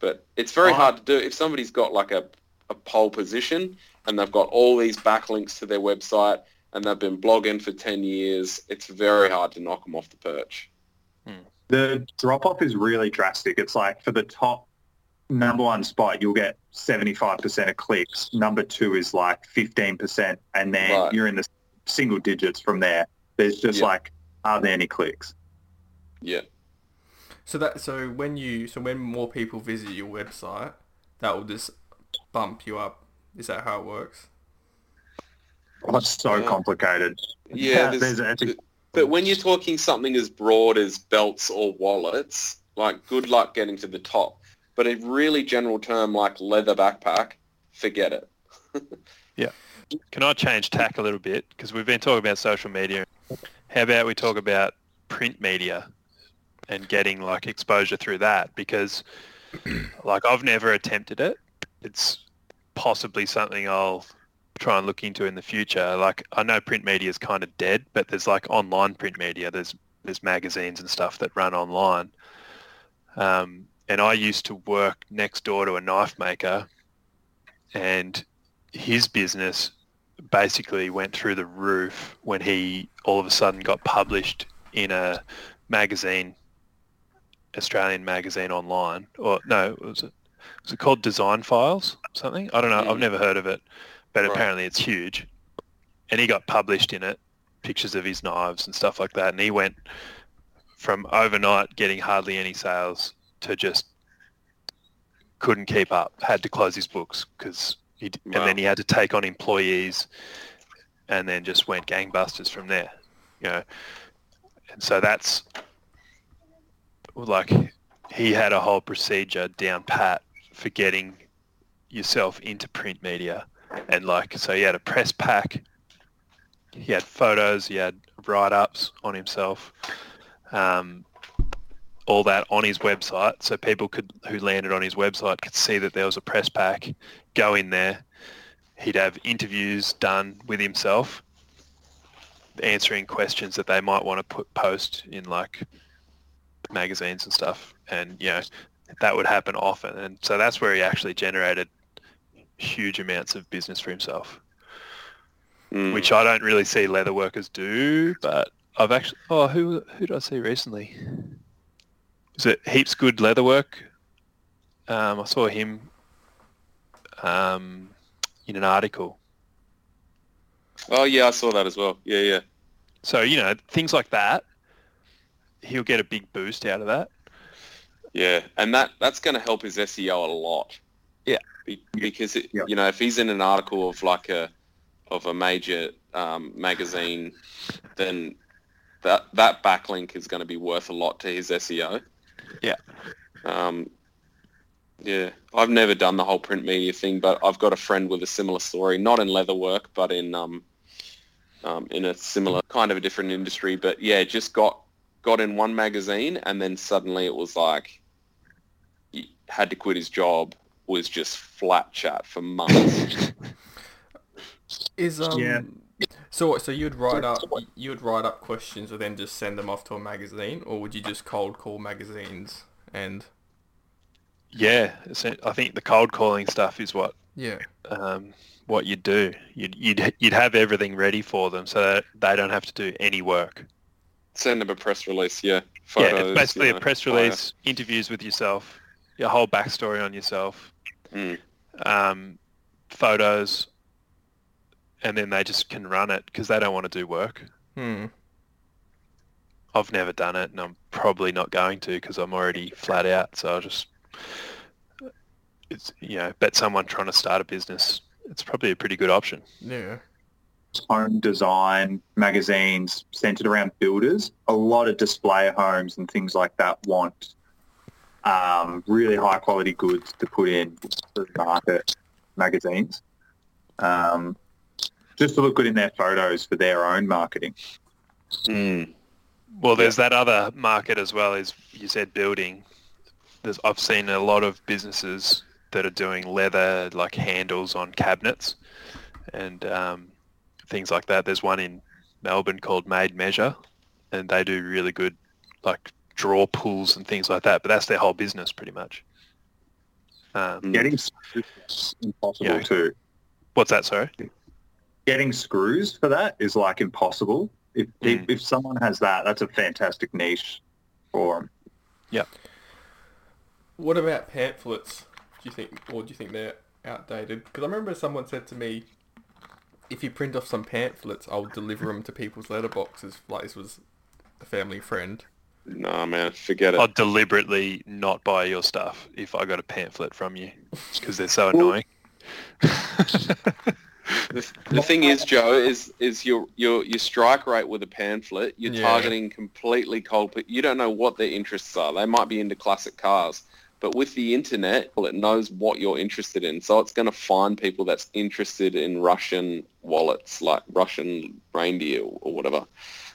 But it's very Oh. hard to do. If somebody's got like a, a pole position and they've got all these backlinks to their website and they've been blogging for 10 years, it's very hard to knock them off the perch. The drop off is really drastic. It's like for the top number one spot, you'll get 75% of clicks. Number two is like 15%. And then Right. you're in the single digits from there. There's just Yeah. like, are there any clicks? Yeah. So that so when you so when more people visit your website, that will just bump you up. Is that how it works? Oh, it's so Yeah. complicated. Yeah, there's, there's- a, But when you're talking something as broad as belts or wallets, like good luck getting to the top. But a really general term like leather backpack, forget it. [laughs] Yeah. Can I change tack a little bit? Because we've been talking about social media. How about we talk about print media and getting like exposure through that? Because [clears throat] like I've never attempted it. It's possibly something I'll try and look into in the future. Like I know print media is kind of dead, but there's like online print media. There's there's magazines and stuff that run online. Um, and I used to work next door to a knife maker, and his business basically went through the roof when he all of a sudden got published in a magazine, Australian magazine online, or no, was it was it called Design Files something? I don't know. I've never heard of it, but Right. apparently it's huge. And he got published in it, pictures of his knives and stuff like that. And he went from overnight getting hardly any sales to just couldn't keep up, had to close his books because he Wow. and then he had to take on employees, and then just went gangbusters from there, you know. And so that's like he had a whole procedure down pat for getting yourself into print media, and like so he had a press pack, he had photos, he had write-ups on himself. Um, all that on his website so people could who landed on his website could see that there was a press pack go in there he'd have interviews done with himself answering questions that they might want to put post in like magazines and stuff and you know that would happen often and so that's where he actually generated huge amounts of business for himself Mm. which I don't really see leather workers do, but I've actually oh who who did I see recently? Was it heaps good leather work? Um, I saw him um, in an article. Oh yeah, I saw that as well. Yeah, yeah. So you know things like that, he'll get a big boost out of that. Yeah, and that that's going to help his SEO a lot. Yeah. Be, because it, Yeah. you know if he's in an article of like a of a major um, magazine, then that that backlink is going to be worth a lot to his SEO. Yeah. Um, yeah, I've never done the whole print media thing, but I've got a friend with a similar story, not in leather work, but in um, um, in a similar kind of a different industry. But yeah, just got got in one magazine, and then suddenly it was like he had to quit his job. Was just flat chat for months. [laughs] Is um Yeah. So so you'd write up you would write up questions and then just send them off to a magazine, or would you just cold call magazines and Yeah, I think the cold calling stuff is what yeah um, what you'd do. You'd, you'd you'd have everything ready for them so that they don't have to do any work. Send them a press release. Yeah, yeah, it's basically you know, a press bio. release, interviews with yourself, your whole backstory on yourself, Mm. um, photos, and then they just can run it because they don't want to do work. hmm I've never done it, and I'm probably not going to because I'm already flat out. So I'll just, it's you know, bet someone trying to start a business. It's probably a pretty good option. yeah home design magazines centered around builders. A lot of display homes and things like that want um, really high quality goods to put in the market magazines. Um, just to look good in their photos for their own marketing. Mm. Well, there's that other market as well as you said building. There's, I've seen a lot of businesses that are doing leather like handles on cabinets and um, things like that. There's one in Melbourne called Made Measure, and they do really good like draw pulls and things like that. But that's their whole business pretty much. Um. Getting impossible Yeah. too. what's that? Sorry. Getting screws for that is like impossible. If, if, Mm. if someone has that, that's a fantastic niche for 'em. Yeah. What about pamphlets? Do you think, or do you think they're outdated? Because I remember someone said to me, if you print off some pamphlets, I'll deliver them to people's letterboxes. Like this was a family friend. Nah, man, forget it. I'll deliberately not buy your stuff if I got a pamphlet from you because they're so annoying. [laughs] The, the thing is, Joe, is is your your your strike rate with a pamphlet. You're Yeah. targeting completely cold. But you don't know what their interests are. They might be into classic cars, but with the internet, well, it knows what you're interested in. So it's going to find people that's interested in Russian wallets, like Russian reindeer or whatever.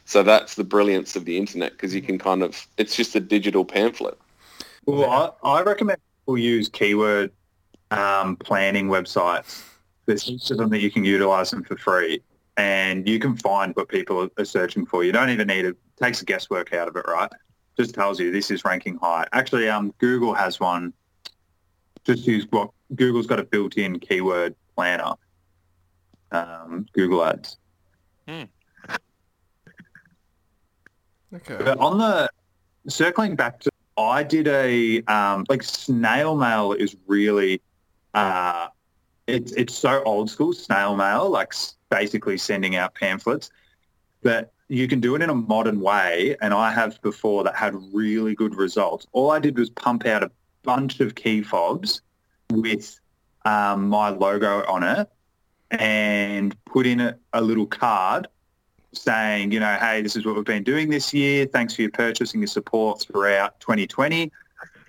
So that's the brilliance of the internet because you can kind of it's just a digital pamphlet. Well, I, I recommend people use keyword um, planning websites. There's heaps of them that you can utilize them for free, and you can find what people are searching for. You don't even need it. Takes the guesswork out of it, right? Just tells you this is ranking high. Actually, um, Google has one. Just use what Google's got a built-in keyword planner. Um, Google Ads. Hmm. Okay. But on the circling back to, I did a um, like snail mail is really, uh, it's it's so old school snail mail, like basically sending out pamphlets, but you can do it in a modern way. And I have before that had really good results. All I did was pump out a bunch of key fobs with um, my logo on it and put in a, a little card saying, you know, hey, this is what we've been doing this year. Thanks for your purchase and your support throughout 2020.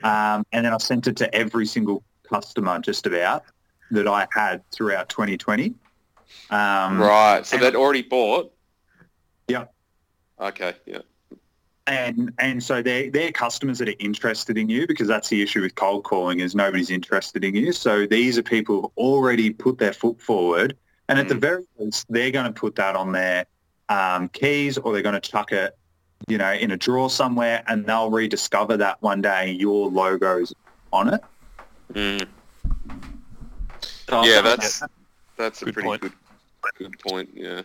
Um, and then I sent it to every single customer just about that I had throughout 2020. Um, Right. So they'd already bought. Yeah. Okay. Yeah. And and so they're, they're customers that are interested in you because that's the issue with cold calling is nobody's interested in you. So these are people who've already put their foot forward. And at the Mm. very least, they're going to put that on their um, keys or they're going to chuck it, you know, in a drawer somewhere and they'll rediscover that one day your logo's on it. Mm. So Yeah, that's that's a Good pretty point. good Good point. Yeah.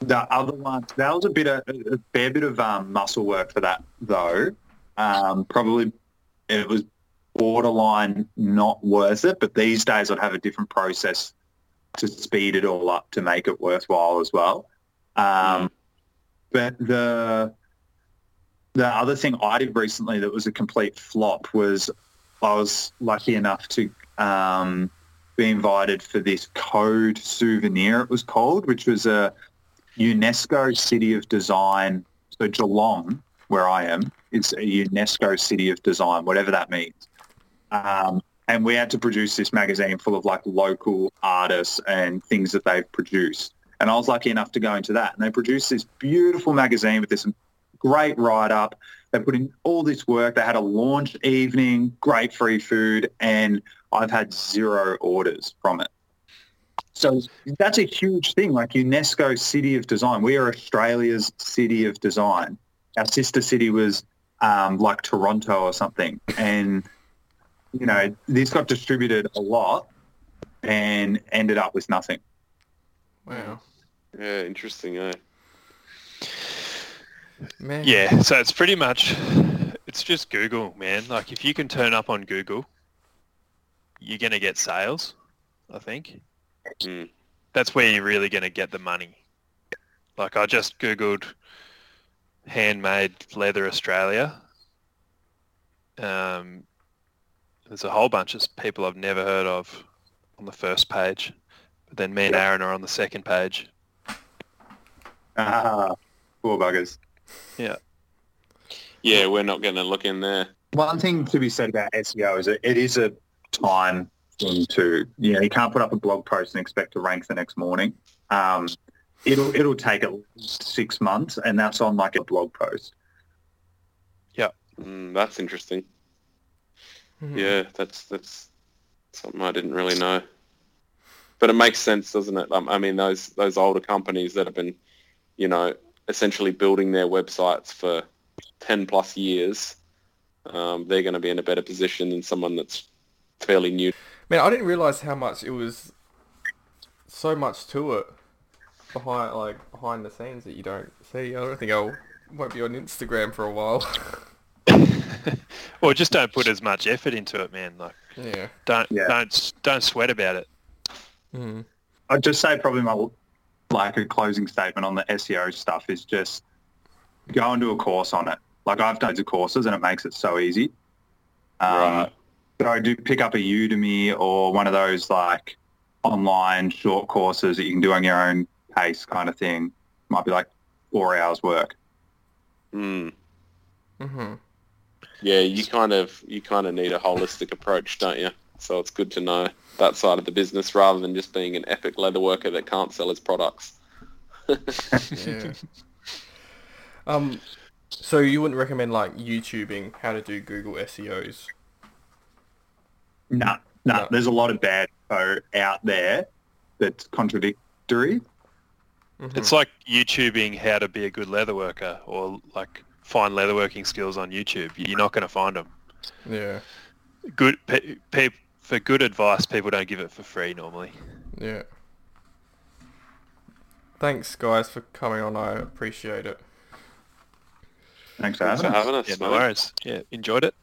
The other one, that was a bit of a fair bit of um, muscle work for that though. Um, probably it was borderline not worth it, but these days I'd have a different process to speed it all up to make it worthwhile as well. Um, But the the other thing I did recently that was a complete flop was I was lucky enough to um, be invited for this code souvenir. It was called, which was a UNESCO City of Design. So Geelong, where I am, is a UNESCO City of Design, whatever that means. Um, and we had to produce this magazine full of like local artists and things that they've produced. And I was lucky enough to go into that. And they produced this beautiful magazine with this great write-up. They put in all this work. They had a launch evening, great free food, and I've had zero orders from it. So that's a huge thing, like UNESCO City of Design. We are Australia's City of Design. Our sister city was um, like Toronto or something. And, you know, this got distributed a lot and ended up with nothing. Wow. Yeah. Interesting. Eh? Man. Yeah, so it's pretty much, it's just Google, man. Like if you can turn up on Google, you're going to get sales, I think. Mm. That's where you're really going to get the money. Like I just Googled handmade leather Australia. Um, there's a whole bunch of people I've never heard of on the first page. But then me and Aaron are on the second page. Ah, poor buggers. Yeah, Yeah, we're not going to look in there. One thing to be said about SEO is that it is a time into too. You know, you can't put up a blog post and expect to rank the next morning. Um, it'll it'll take at least six months, and that's on like a blog post. Mm, that's interesting. Mhm. Yeah, that's that's something I didn't really know. But it makes sense, doesn't it? Um, I mean, those those older companies that have been, you know, essentially building their websites for ten plus years, um, they're going to be in a better position than someone that's fairly new. Man, I didn't realize how much it was. So much to it behind, like behind the scenes that you don't see. I don't think I won't be on Instagram for a while. [laughs] or just don't put as much effort into it, man. Like yeah. don't Yeah. don't don't sweat about it. Mm. I'd just say probably my like a closing statement on the SEO stuff is just go and do a course on it. Like I've done loads of courses and it makes it so easy. Um, Right. So I do pick up a Udemy or one of those like online short courses that you can do on your own pace kind of thing. Might be like four hours work. Mm. hmm Yeah, you kind of you kind of need a holistic approach, don't you? So it's good to know that side of the business rather than just being an epic leather worker that can't sell his products. [laughs] Yeah. um, so you wouldn't recommend like YouTubing how to do Google SEOs? No, no, No. there's a lot of bad info out there that's contradictory. Mhm. It's like YouTubing how to be a good leather worker or like find leatherworking skills on YouTube. You're not going to find them. yeah, Good pe- pe- for good advice, people don't give it for free normally. yeah. Thanks, guys, for coming on. I appreciate it. Thanks for Thanks having for us. having us, Yeah, no worries. Yeah, enjoyed it.